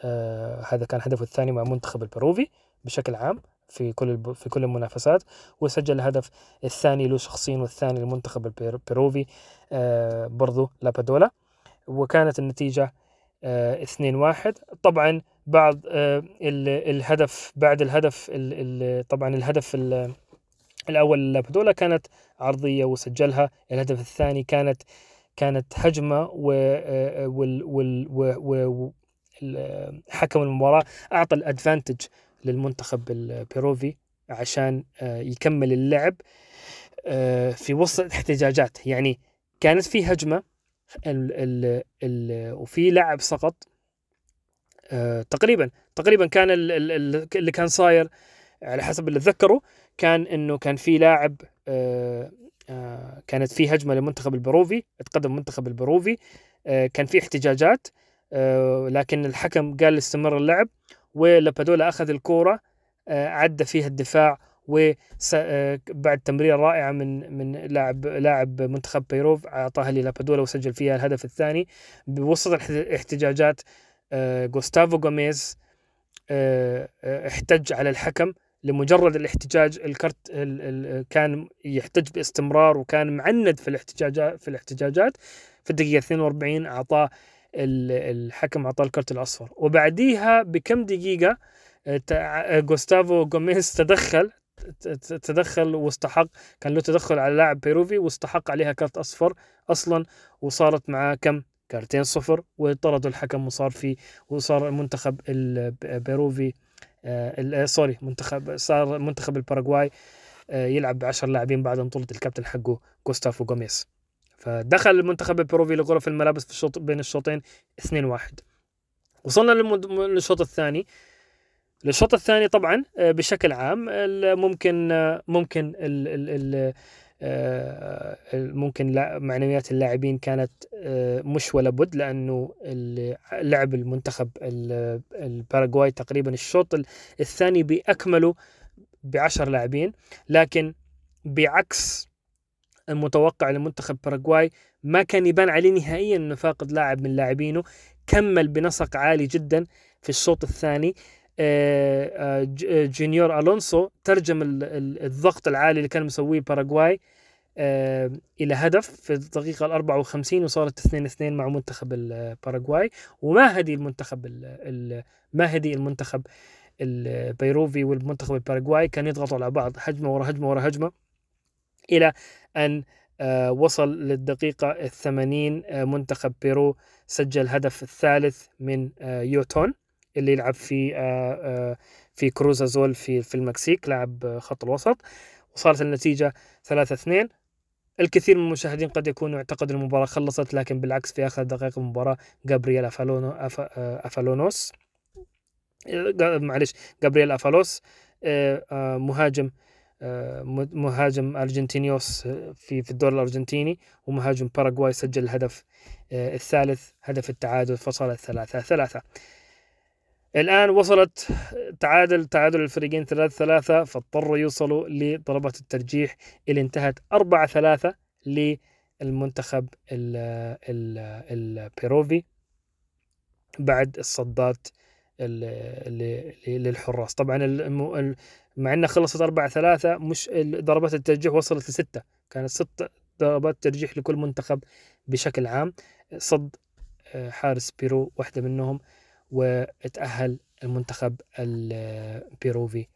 آه، هذا كان هدفه الثاني مع منتخب البيروفي بشكل عام في كل في كل المنافسات وسجل الهدف الثاني له شخصيا والثاني للمنتخب البير- البيروفي آه، برضو لابادولا وكانت النتيجة آه، 2-1 طبعا آه، ال- الهدف بعد الهدف ال- ال- طبعا الهدف ال- الأول لابادولا كانت عرضية وسجلها. الهدف الثاني كانت كانت هجمة و آه، وال و- ال- حكم المباراة أعطى الأدفانتج للمنتخب البيروفي عشان آه، يكمل اللعب آه، في وسط الاحتجاجات. يعني كانت في هجمة وفي لاعب سقط آه، تقريبا تقريبا كان ال- ال- ال- اللي كان صاير على حسب اللي اتذكره كان إنه كان في لاعب آه، آه، كانت في هجمة لمنتخب البروفي تقدم منتخب البروفي. آه، كان في احتجاجات آه، لكن الحكم قال استمر اللعب ولابادولا أخذ الكورة آه، عدى فيها الدفاع وبعد تمريره رائعه من من لاعب لاعب منتخب بيروف اعطاها للابادولا وسجل فيها الهدف الثاني. بوسط الاحتجاجات آه، جوستافو آه، آه، احتج على الحكم. لمجرد الاحتجاج الكرت ال- ال- كان يحتج باستمرار وكان معند في الاحتجاجات في الاحتجاجات في الدقيقة 42 أعطاه ال- الحكم أعطاه الكرت الأصفر. وبعديها بكم آه، تع- آه، جوستافو جوميز تدخل تدخل واستحق كان له تدخل على لاعب بيروفي واستحق عليها كرت أصفر أصلا وصارت معاه كم؟ كارتين صفر وطردوا الحكم وصار في وصار المنتخب البيروفي آه، ال- آه، sorry منتخب صار منتخب الباراغواي آه، يلعب ب 10 لاعبين بعد طرد الكابتن حقه جوستافو جوميز فدخل المنتخب البيروفي لغرف الملابس في الشوط بين الشوطين 2-1 وصلنا للمد- للشوط الثاني. للشوط الثاني طبعا آه، بشكل عام ممكن آه، ممكن ال ال آه، ال- ممكن لا- معنويات اللاعبين كانت آه، مش ولا بد لأنه لعب المنتخب ال- الباراغواي تقريبا الشوط ال- الثاني بأكمله بعشر لاعبين. لكن بعكس المتوقع لمنتخب باراغواي ما كان يبان عليه نهائيا إنه فاقد لاعب من لاعبينه كمل بنسق عالي جدا في الشوط الثاني. آه، آه، آه، جونيور ألونسو ترجم ال- ال- الضغط العالي اللي كان مسويه باراغواي آه، إلى هدف في الدقيقة ال 54 وصارت 2 2 مع منتخب الباراغواي وما هدي المنتخب ال- ال- ما هدي المنتخب البيروفي والمنتخب الباراغواي. كان يضغطوا على بعض هجمة ورا هجمة ورا هجمة إلى أن آه، وصل للدقيقة الثمانين آه، منتخب بيرو سجل هدف الثالث من آه، يوتون. اللي يلعب في آه، آه، في كروزازول في في المكسيك لاعب خط الوسط. وصارت النتيجة 3-2 الكثير من المشاهدين قد يكونوا اعتقدوا المباراة خلصت لكن بالعكس في آخر دقائق المباراة جابرييل أفالونو أف... آه، أفالونوس معلش جابرييل أفالوس مهاجم مهاجم أرجنتينيوس في في الدوري الأرجنتيني ومهاجم باراغواي سجل الهدف الثالث هدف التعادل فصارت ثلاثة ثلاثة. الآن وصلت تعادل تعادل الفريقين ثلاثة ثلاثة فاضطروا يوصلوا لضربات الترجيح اللي انتهت أربعة ثلاثة للمنتخب ال ال البيروفي بعد الصدات ال- ال- للحراس. طبعا مع إنها خلصت 4 3 مش ضربات الترجيح وصلت لستة كانت ست ضربات ترجيح لكل منتخب بشكل عام. صد آه، حارس بيرو واحدة منهم وتأهل المنتخب البيروفي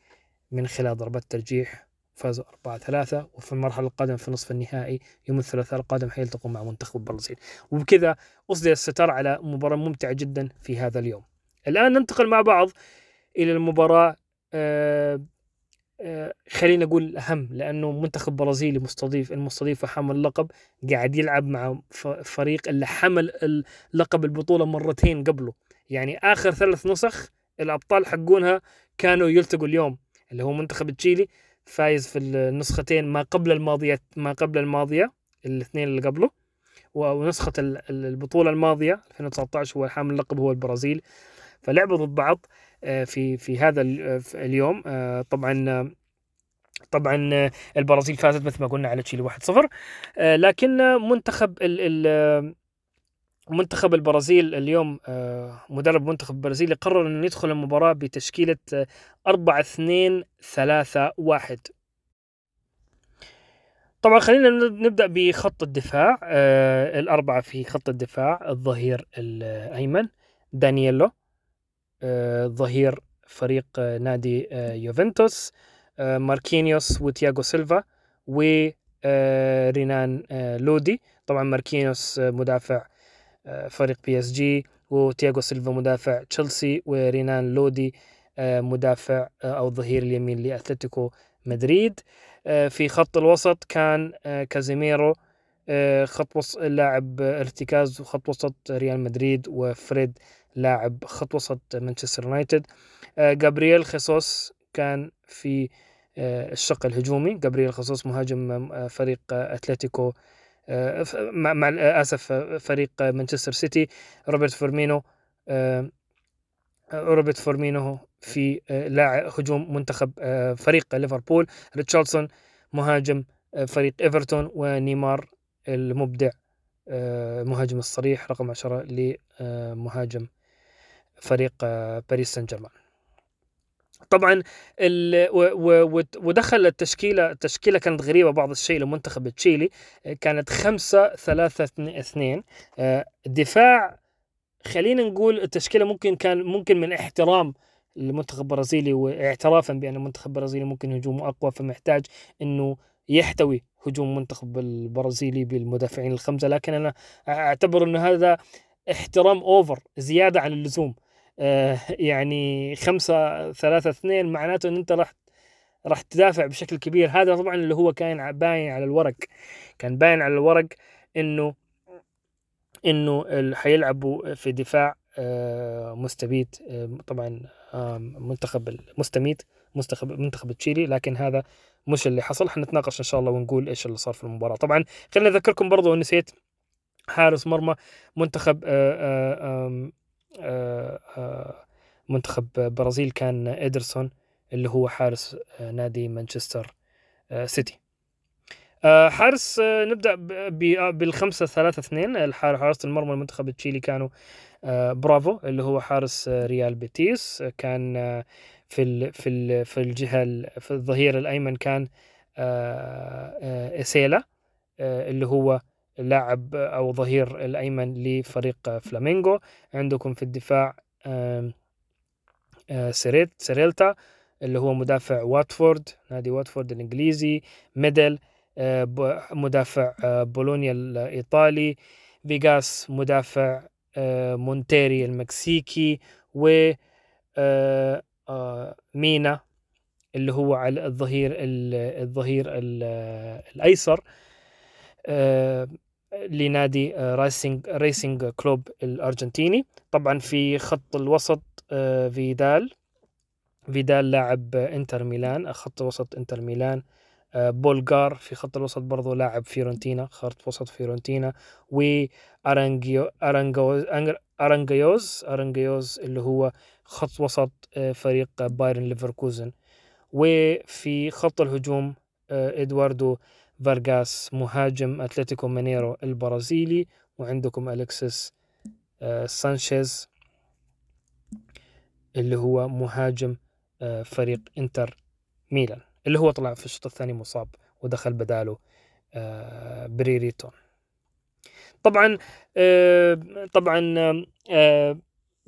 من خلال ضربات ترجيح فازوا 4 3 وفي المرحلة القادمة في نصف النهائي يوم الثلاثاء القادم حيلتقوا مع منتخب البرازيل. وبكذا أصدر الستار على مباراة ممتعة جدا في هذا اليوم. الآن ننتقل مع بعض إلى المباراة آه، آه، خلينا نقول الأهم لأنه منتخب برازيلي مستضيف المستضيف حامل اللقب قاعد يلعب مع فريق اللي حمل لقب البطولة مرتين قبله. يعني آخر ثلاث نسخ الأبطال حقونها كانوا يلتقوا اليوم اللي هو منتخب تشيلي فايز في النسختين ما قبل الماضية ما قبل الماضية الاثنين اللي قبله و- ونسخة ال- ال- البطولة الماضية 2019 هو حامل اللقب هو البرازيل. فلعبوا ضد بعض آه، في في هذا آه، اليوم آه، طبعا طبعا البرازيل فازت مثل ما قلنا على تشيلي 1-0 آه، لكن منتخب ال ال منتخب البرازيل اليوم آه، مدرب منتخب البرازيل قرر انه يدخل المباراة بتشكيلة 4 2 3 1 طبعا خلينا نبدأ بخط الدفاع آه الأربعة في خط الدفاع الظهير الأيمن دانييلو آه ظهير فريق نادي يوفنتوس ماركينيوس وتياغو سيلفا ورينان لودي. طبعا ماركينيوس مدافع فريق بي اس جي وتياغو سيلفا مدافع تشيلسي ورينان لودي آه مدافع آه أو الظهير اليمين لأتلتيكو مدريد. آه في خط الوسط كان كازيميرو خط وسط لاعب إرتكاز وخط وسط ريال مدريد وفريد لاعب خط وسط مانشستر يونايتد. جابرييل خيسوس كان في الشق الهجومي. جابرييل خيسوس مهاجم فريق أتلتيكو مع مع آه، اسف آه، فريق آه، مانشستر سيتي روبرت فيرمينو آه، روبرت فورمينو في آه، لاعب هجوم منتخب آه، فريق ليفربول ريتشاردسون مهاجم آه، فريق إيفرتون ونيمار المبدع آه، مهاجم الصريح رقم 10 لمهاجم فريق آه، باريس سان جيرمان. طبعا ودخل التشكيلة التشكيلة كانت غريبة بعض الشيء لمنتخب تشيلي آه، كانت خمسة ثلاثة اثنين- آه، دفاع خلينا نقول التشكيلة ممكن كان ممكن من احترام المنتخب البرازيلي واعترافا بأن المنتخب البرازيلي ممكن هجومه أقوى فمحتاج إنه يحتوي هجوم المنتخب البرازيلي بالمدافعين الخمسة. لكن أنا أعتبر انه هذا احترام اوفر زيادة عن اللزوم. يعني خمسة ثلاثة اثنين معناته إن أنت راح راح تدافع بشكل كبير. هذا طبعا اللي هو كان باين على الورق. كان باين على الورق إنه إنه حيلعبوا في دفاع آه، مستبيت آه، طبعا آه، منتخب المستميت منتخب منتخب تشيلي. لكن هذا مش اللي حصل. حنتناقش إن شاء الله ونقول إيش اللي صار في المباراة. طبعا خليني أذكركم برضو نسيت حارس مرمى منتخب آه، آه، آه، آه، منتخب برازيل كان إيدرسون اللي هو حارس آه، نادي مانشستر آه، سيتي. آه، حارس آه، نبدأ ب- ب- آه، بالخمسة ثلاثة اثنين. حارس المرمى المنتخب التشيلي كانوا آه، برافو اللي هو حارس آه، ريال بيتيس. آه، كان آه، في ال في ال في الجهة ال- في الظهير الأيمن كان آه، آه، إسيلا آه، اللي هو لاعب أو ظهير الأيمن لفريق فلامينغو. عندكم في الدفاع آه، سيريت سيريلتا اللي هو مدافع واتفورد نادي واتفورد الإنجليزي. ميدل آه، مدافع آه، بولونيا الإيطالي. فيغاس مدافع مونتيري المكسيكي. و مينا اللي هو على الظهير ال- الظهير ال- الأيسر. لنادي آه، راسينج راسينج كلوب الأرجنتيني. طبعا في خط الوسط آه، فيدال. فيدال لاعب آه، إنتر ميلان خط وسط إنتر ميلان. آه، بولقار في خط الوسط برضو لاعب فيورنتينا خط وسط وارانجيو أرانجويز أرانجويز أرانجويز اللي هو خط وسط آه، فريق بايرن ليفركوزن. وفي خط الهجوم آه، إدواردو فارغاس مهاجم أتلتيكو مينيرو البرازيلي وعندكم الكسيس آه، سانشيز اللي هو مهاجم آه، فريق إنتر ميلان اللي هو طلع في الشوط الثاني مصاب ودخل بداله آه، بريريتون. طبعا طبعا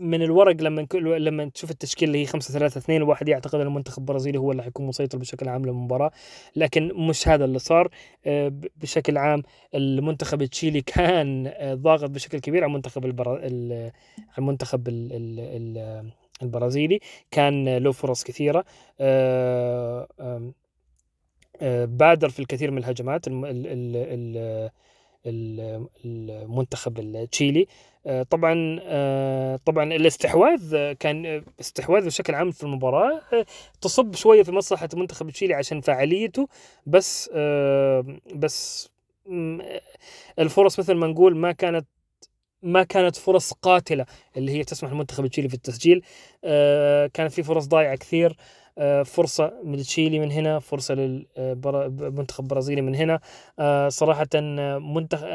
من الورق لما لما تشوف التشكيل اللي هي 5 3 2 الواحد يعتقد ان المنتخب البرازيلي هو اللي حيكون مسيطر بشكل عام للمباراة. لكن مش هذا اللي صار. آه، بشكل عام المنتخب التشيلي كان آه، ضاغط بشكل كبير على المنتخب البرا... ال- المنتخب ال... ال... ال... البرازيلي. كان له فرص كثيرة. آه، بادر في الكثير من الهجمات. ال- ال- ال- المنتخب التشيلي. آه، طبعا آه، طبعا الاستحواذ كان استحواذ بشكل عام في المباراة آه، تصب شوية في مصلحة المنتخب التشيلي عشان فعاليته بس بس الفرص مثل ما نقول ما كانت ما كانت فرص قاتلة اللي هي تسمح للمنتخب التشيلي في التسجيل. كانت في فرص ضايعة كثير. آه، فرصة من تشيلي من هنا فرصة للمنتخب البرازيلي من هنا. آه، صراحة آه، منتخب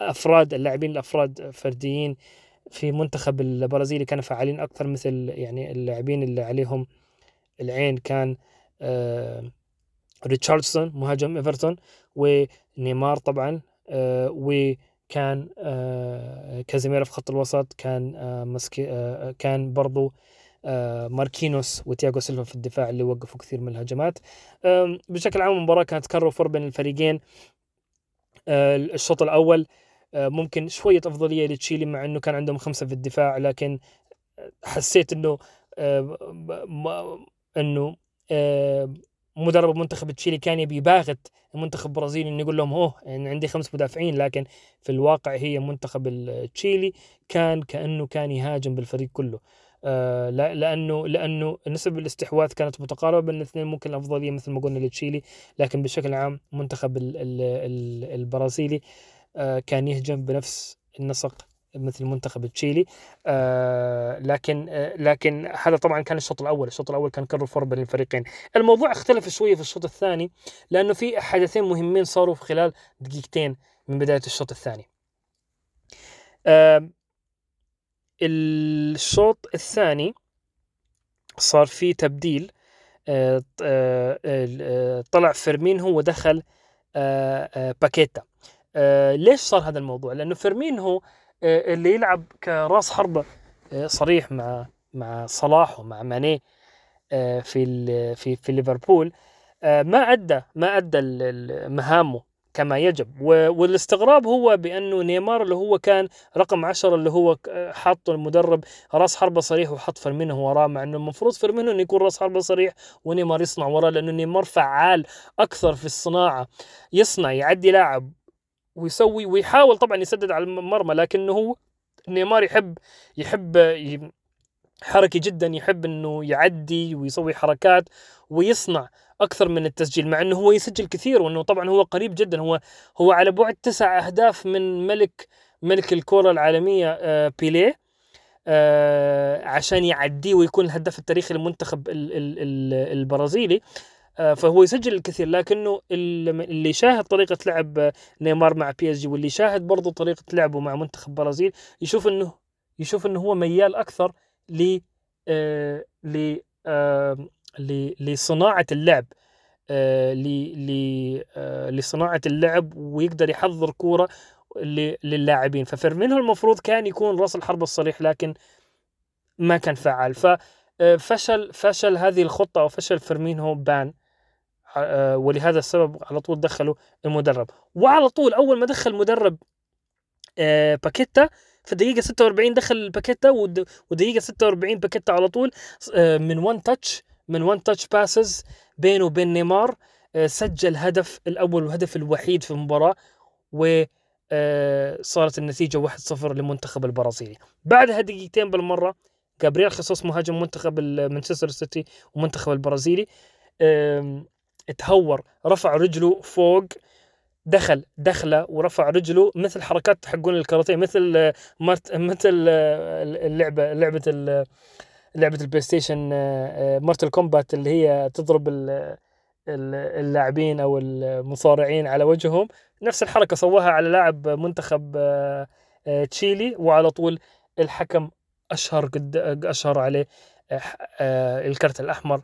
أفراد اللاعبين الأفراد فرديين في منتخب البرازيلي كانوا فعالين أكثر مثل يعني اللاعبين اللي عليهم العين كان آه، ريتشارليسون مهاجم إيفرتون ونيمار طبعا آه، وكان آه، كازيميرو في خط الوسط كان آه، مسكي آه، كان برضو آه، ماركينوس وتياغو سيلفا في الدفاع اللي وقفوا كثير من الهجمات. بشكل عام المباراة كانت كر وفر بين الفريقين. آه، الشوط الأول آه، ممكن شوية أفضلية لتشيلي مع أنه كان عندهم خمسة في الدفاع لكن حسيت أنه آه، أنه آه، مدرب منتخب تشيلي كان يبي يباغت المنتخب البرازيلي إنه يقول لهم أوه يعني عندي خمس مدافعين لكن في الواقع هي منتخب التشيلي كان كأنه كان يهاجم بالفريق كله. آه لأنه لأنه نسب الاستحواذ كانت متقاربة بين الاثنين ممكن الأفضلية مثل ما قلنا لتشيلي لكن بشكل عام منتخب ال ال ال البرازيلي آه كان يهجم بنفس النسق مثل منتخب تشيلي. آه لكن آه لكن هذا طبعا كان الشوط الأول الشوط الأول كان كر وفر بين الفريقين. الموضوع اختلف شوية في الشوط الثاني لأنه في حدثين مهمين صاروا في خلال دقيقتين من بداية الشوط الثاني. آه الشوط الثاني صار في تبديل آه، آه، آه، طلع فيرمينهو ودخل آه، آه، باكيتا ليش صار هذا الموضوع؟ لأنه فيرمينهو آه، اللي يلعب كراس حربة صريح مع مع صلاح ومع ماني في في في ليفربول ما أدى ما أدى مهامه كما يجب. والاستغراب هو بأنه نيمار اللي هو كان رقم عشرة اللي هو حاط المدرب راس حربة صريح وحط فيرمينو وراه مع إنه المفروض فيرمينو إنه يكون راس حربة صريح ونيمار يصنع وراه لأنه نيمار فعال أكثر في الصناعة. يصنع يعدي لاعب ويسوي ويحاول طبعا يسدد على المرمى لكنه هو نيمار يحب يحب حركي جدا يحب إنه يعدي ويسوي حركات ويصنع. أكثر من التسجيل مع إنه هو يسجل كثير وإنه طبعا هو قريب جدا. هو هو على بعد تسع أهداف من ملك ملك الكرة العالمية آه، بيليه آه، عشان يعديه ويكون الهداف التاريخي للمنتخب ال- ال- ال- البرازيلي. آه، فهو يسجل الكثير لكنه ال- اللي شاهد طريقة لعب نيمار مع بي إس جي واللي شاهد برضه طريقة لعبه مع منتخب برازيل يشوف إنه يشوف إنه هو ميال أكثر ل ل- لصناعة اللعب آه، آه، لصناعة اللعب ويقدر يحضر كورة للاعبين. ففيرمينو المفروض كان يكون راس الحربة الصريح لكن ما كان فعال. ففشل فشل هذه الخطة أو فشل فيرمينو بان آه، ولهذا السبب على طول دخلوا المدرب. وعلى طول أول ما دخل مدرب آه، باكيتا في الدقيقة 46 دخل باكيتا ود- ودقيقة 46 باكيتا على طول آه، من one touch من one touch passes بينه وبين نيمار آه، سجل هدف الأول والهدف الوحيد في المباراة و آه، صارت النتيجة 1-0 للمنتخب البرازيلي. بعدها دقيقتين بالمرة جابرييل خيسوس مهاجم منتخب مانشستر سيتي ومنتخب البرازيلي آم، اتهور رفع رجله فوق دخل دخلة ورفع رجله مثل حركات حقون الكاراتيه مثل آه، مثل اللعبة لعبة لعبة البلاي ستيشن مارتل كومبات اللي هي تضرب ال- ال- اللاعبين أو المصارعين على وجههم. نفس الحركة سواها على لاعب منتخب آه، آه، تشيلي وعلى طول الحكم أشهر قد أشهر عليه آه، آه، الكرت الأحمر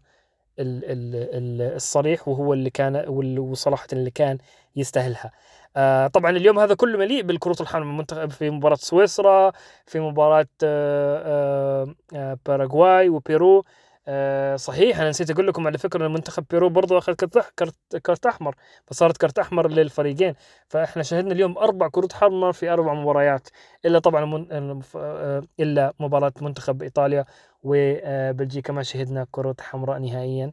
ال- ال- ال- الصريح وهو اللي كان وصراحه اللي كان يستاهلها. آه، طبعا اليوم هذا كله مليء بالكروت منتخب في مباراة سويسرا في مباراة آه، آه، آه، باراغواي وبيرو. آه، صحيح أنا نسيت أقول لكم على فكرة إن منتخب بيرو برضو أخذ كرت كرت أحمر فصارت كرت أحمر للفريقين. فإحنا شهدنا اليوم أربع كروت حمر في أربع مباريات إلا طبعا من آه، إلا مباراة منتخب إيطاليا وبلجيكا ما شهدنا كروت حمراء نهائيا.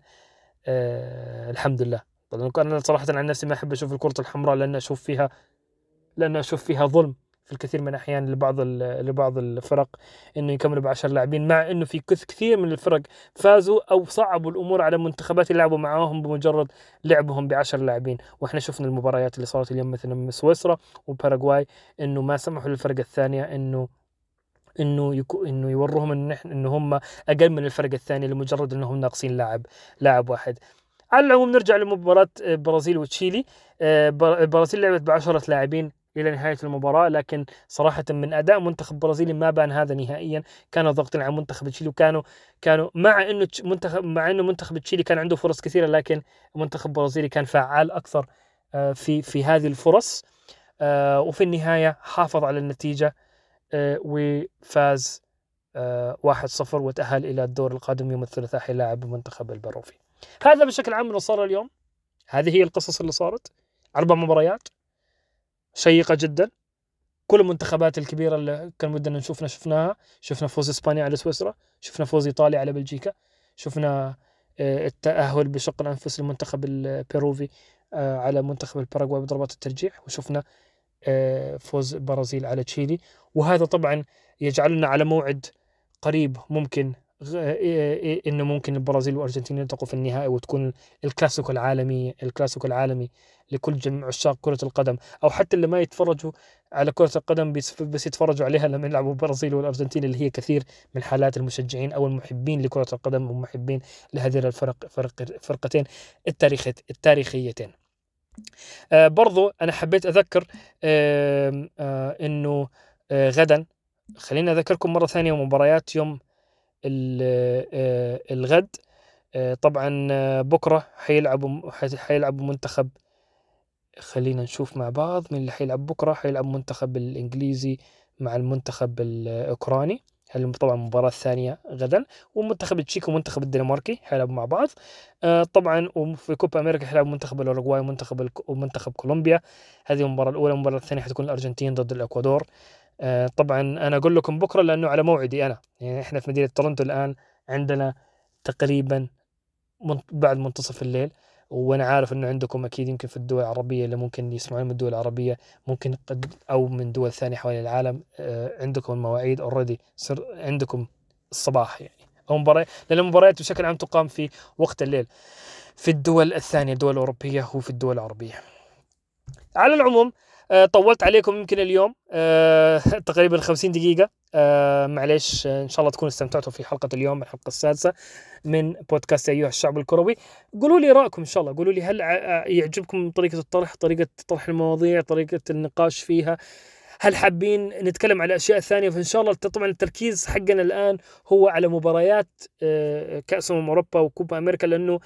آه، الحمد لله. أنا صراحة عن نفسي ما أحب أشوف الكروت الحمراء لأن أشوف فيها لأن أشوف فيها ظلم في الكثير من الاحيان لبعض لبعض الفرق إنه يكملوا ب 10 لاعبين مع إنه في كث- كثير من الفرق فازوا أو صعبوا الأمور على منتخبات يلعبوا معاهم بمجرد لعبهم ب 10 لاعبين. وإحنا شفنا المباريات اللي صارت اليوم مثلا من سويسرا وباراغواي إنه ما سمحوا للفرقه الثانية انه إنه يكو إنه يوروهم انه نحن إنه هم أقل من الفرقه الثانية لمجرد إنهم ناقصين لاعب لاعب واحد. على العموم نرجع لمباراة آه، برازيل وتشيلي. آه، بر- البرازيل لعبت بعشرة لاعبين إلى نهاية المباراة لكن صراحة من أداء منتخب برازيلي ما بان هذا نهائيا. كانوا ضاغطين على منتخب تشيلي وكانوا كانوا مع تش- منتخب مع إنه منتخب تشيلي كان عنده فرص كثيرة لكن منتخب برازيلي كان فعال أكثر آه، في في هذه الفرص. آه، وفي النهاية حافظ على النتيجة آه، وفاز آه، 1-0 وتأهل إلى الدور القادم يوم الثلاثاء حيلاعب المنتخب البروفي. هذا بشكل عام اللي صار اليوم. هذه هي القصص اللي صارت. أربع مباريات شيقة جدا. كل المنتخبات الكبيرة اللي كان ودنا نشوفنا شفناها. شفنا فوز إسبانيا على سويسرا. شفنا فوز إيطاليا على بلجيكا. شفنا آه، التأهل بشق الأنفس للمنتخب البيروفي آه، على منتخب الباراغواي بضربات الترجيح. وشفنا آه، فوز البرازيل على تشيلي. وهذا طبعا يجعلنا على موعد قريب ممكن إنه ممكن البرازيل والارجنتين يلتقوا في النهائي وتكون الكلاسيكو العالمي الكلاسيكو العالمي لكل جميع عشاق كرة القدم أو حتى اللي ما يتفرجوا على كرة القدم بس, يتفرجوا عليها لما يلعبوا البرازيل والأرجنتين اللي هي كثير من حالات المشجعين أو المحبين لكرة القدم ومحبين لهذه الفرق فرق فرقتين التاريخ التاريخيتين. آه برضو أنا حبيت أذكر آه آه إنه آه غدا خليني أذكركم مرة ثانية مباريات يوم الغد. آه، طبعا آه، بكرة حيلعبوا حي- حيلعبوا منتخب خلينا نشوف مع بعض مين اللي حيلعب بكرة. حيلعب منتخب الإنجليزي مع المنتخب الأوكراني. طبعا المباراة الثانية غدا. ومنتخب التشيك ومنتخب الدنماركي حيلعبوا مع بعض. آه، طبعا وفي كوبا أمريكا حيلعب منتخب الأوروغواي ومنتخب ومنتخب كولومبيا. هذه المباراة الأولى. المباراة الثانية حتكون الأرجنتين ضد الإكوادور. آه، طبعا أنا أقول لكم بكرة لأنه على موعدي أنا. يعني إحنا في مدينة تورنتو الآن عندنا تقريبا بعد منتصف الليل وأنا عارف إنه عندكم أكيد يمكن في الدول العربية اللي ممكن يسمعون من الدول العربية ممكن قد أو من دول ثانية حوالين العالم آه، عندكم المواعيد already صر عندكم الصباح يعني أو مباريات لأن المباريات بشكل عام تقام في وقت الليل في الدول الثانية الدول الأوروبية وفي الدول العربية. على العموم آه، طولت عليكم يمكن اليوم آه، تقريبا 50 دقيقة. آه، معليش آه، إن شاء الله تكونوا استمتعتوا في حلقة اليوم الحلقة السادسة من بودكاست أيها الشعب الكروي. قولوا لي رأيكم إن شاء الله قولوا لي هل يعجبكم طريقة الطرح طريقة طرح المواضيع طريقة النقاش فيها؟ هل حابين نتكلم على أشياء ثانية؟ فإن شاء الله طبعا التركيز حقنا الآن هو على مباريات آه، كأس أمم أوروبا وكوبا أمريكا لأنه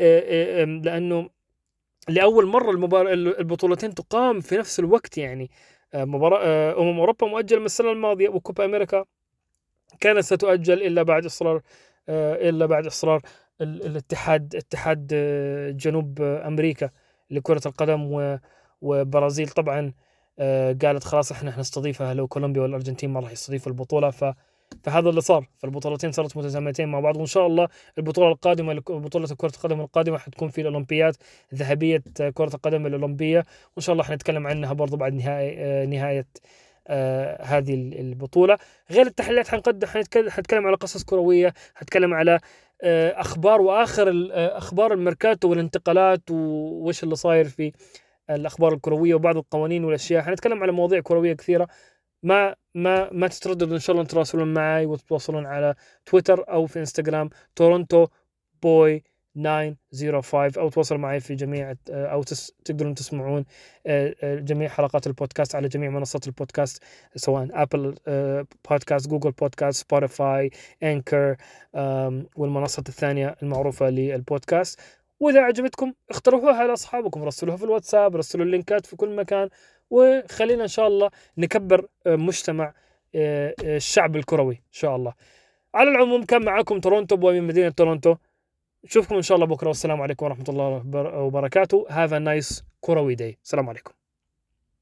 آه، لأول مرة المبار... البطولتين تقام في نفس الوقت يعني. آه، مباراة آه، أمم أوروبا مؤجل من السنة الماضية وكوبا أمريكا كانت ستؤجل إلا بعد إصرار آه، إلا بعد إصرار ال- الاتحاد اتحاد جنوب أمريكا لكرة القدم وبرازيل طبعا قالت خلاص إحنا حنستضيفها لو كولومبيا والأرجنتين ما راح يستضيفوا البطولة. فهذا اللي صار. فالبطولتين صارت متزامنتين مع بعض وإن شاء الله البطولة القادمة بطولة كرة القدم القادمة حتكون في الأولمبياد ذهبية كرة القدم الأولمبية. وإن شاء الله حنتكلم عنها برضو بعد نهاية آه، نهاية آه، هذه ال- البطولة. غير التحليلات حنقدم حنتكلم على قصص كروية حنتكلم على آه، أخبار وآخر ال- آه، أخبار الميركاتو والانتقالات و- وش اللي صاير في الأخبار الكروية وبعض القوانين والأشياء. حنتكلم على مواضيع كروية كثيرة. ما ما ما تترددوا إن شاء الله تتواصلون معي وتتواصلون على تويتر أو في إنستغرام Toronto Boy 905 أو تواصلوا معي في جميع أو تس تقدرون تسمعون آه، آه، جميع حلقات البودكاست على جميع منصات البودكاست سواء Apple آه، Podcast Google Podcast Spotify Anchor والمنصة الثانية المعروفة للبودكاست. وإذا عجبتكم اقترحوها على أصحابكم رسلوها في الواتساب رسلوا ال links ات في كل مكان. وخلينا إن شاء الله نكبر آه، مجتمع آه، آه، الشعب الكروي إن شاء الله. على العموم كان معكم Toronto Boy من مدينة تورونتو. نشوفكم إن شاء الله بكرة. والسلام عليكم ورحمة الله وبركاته. have a nice كروي day السلام عليكم.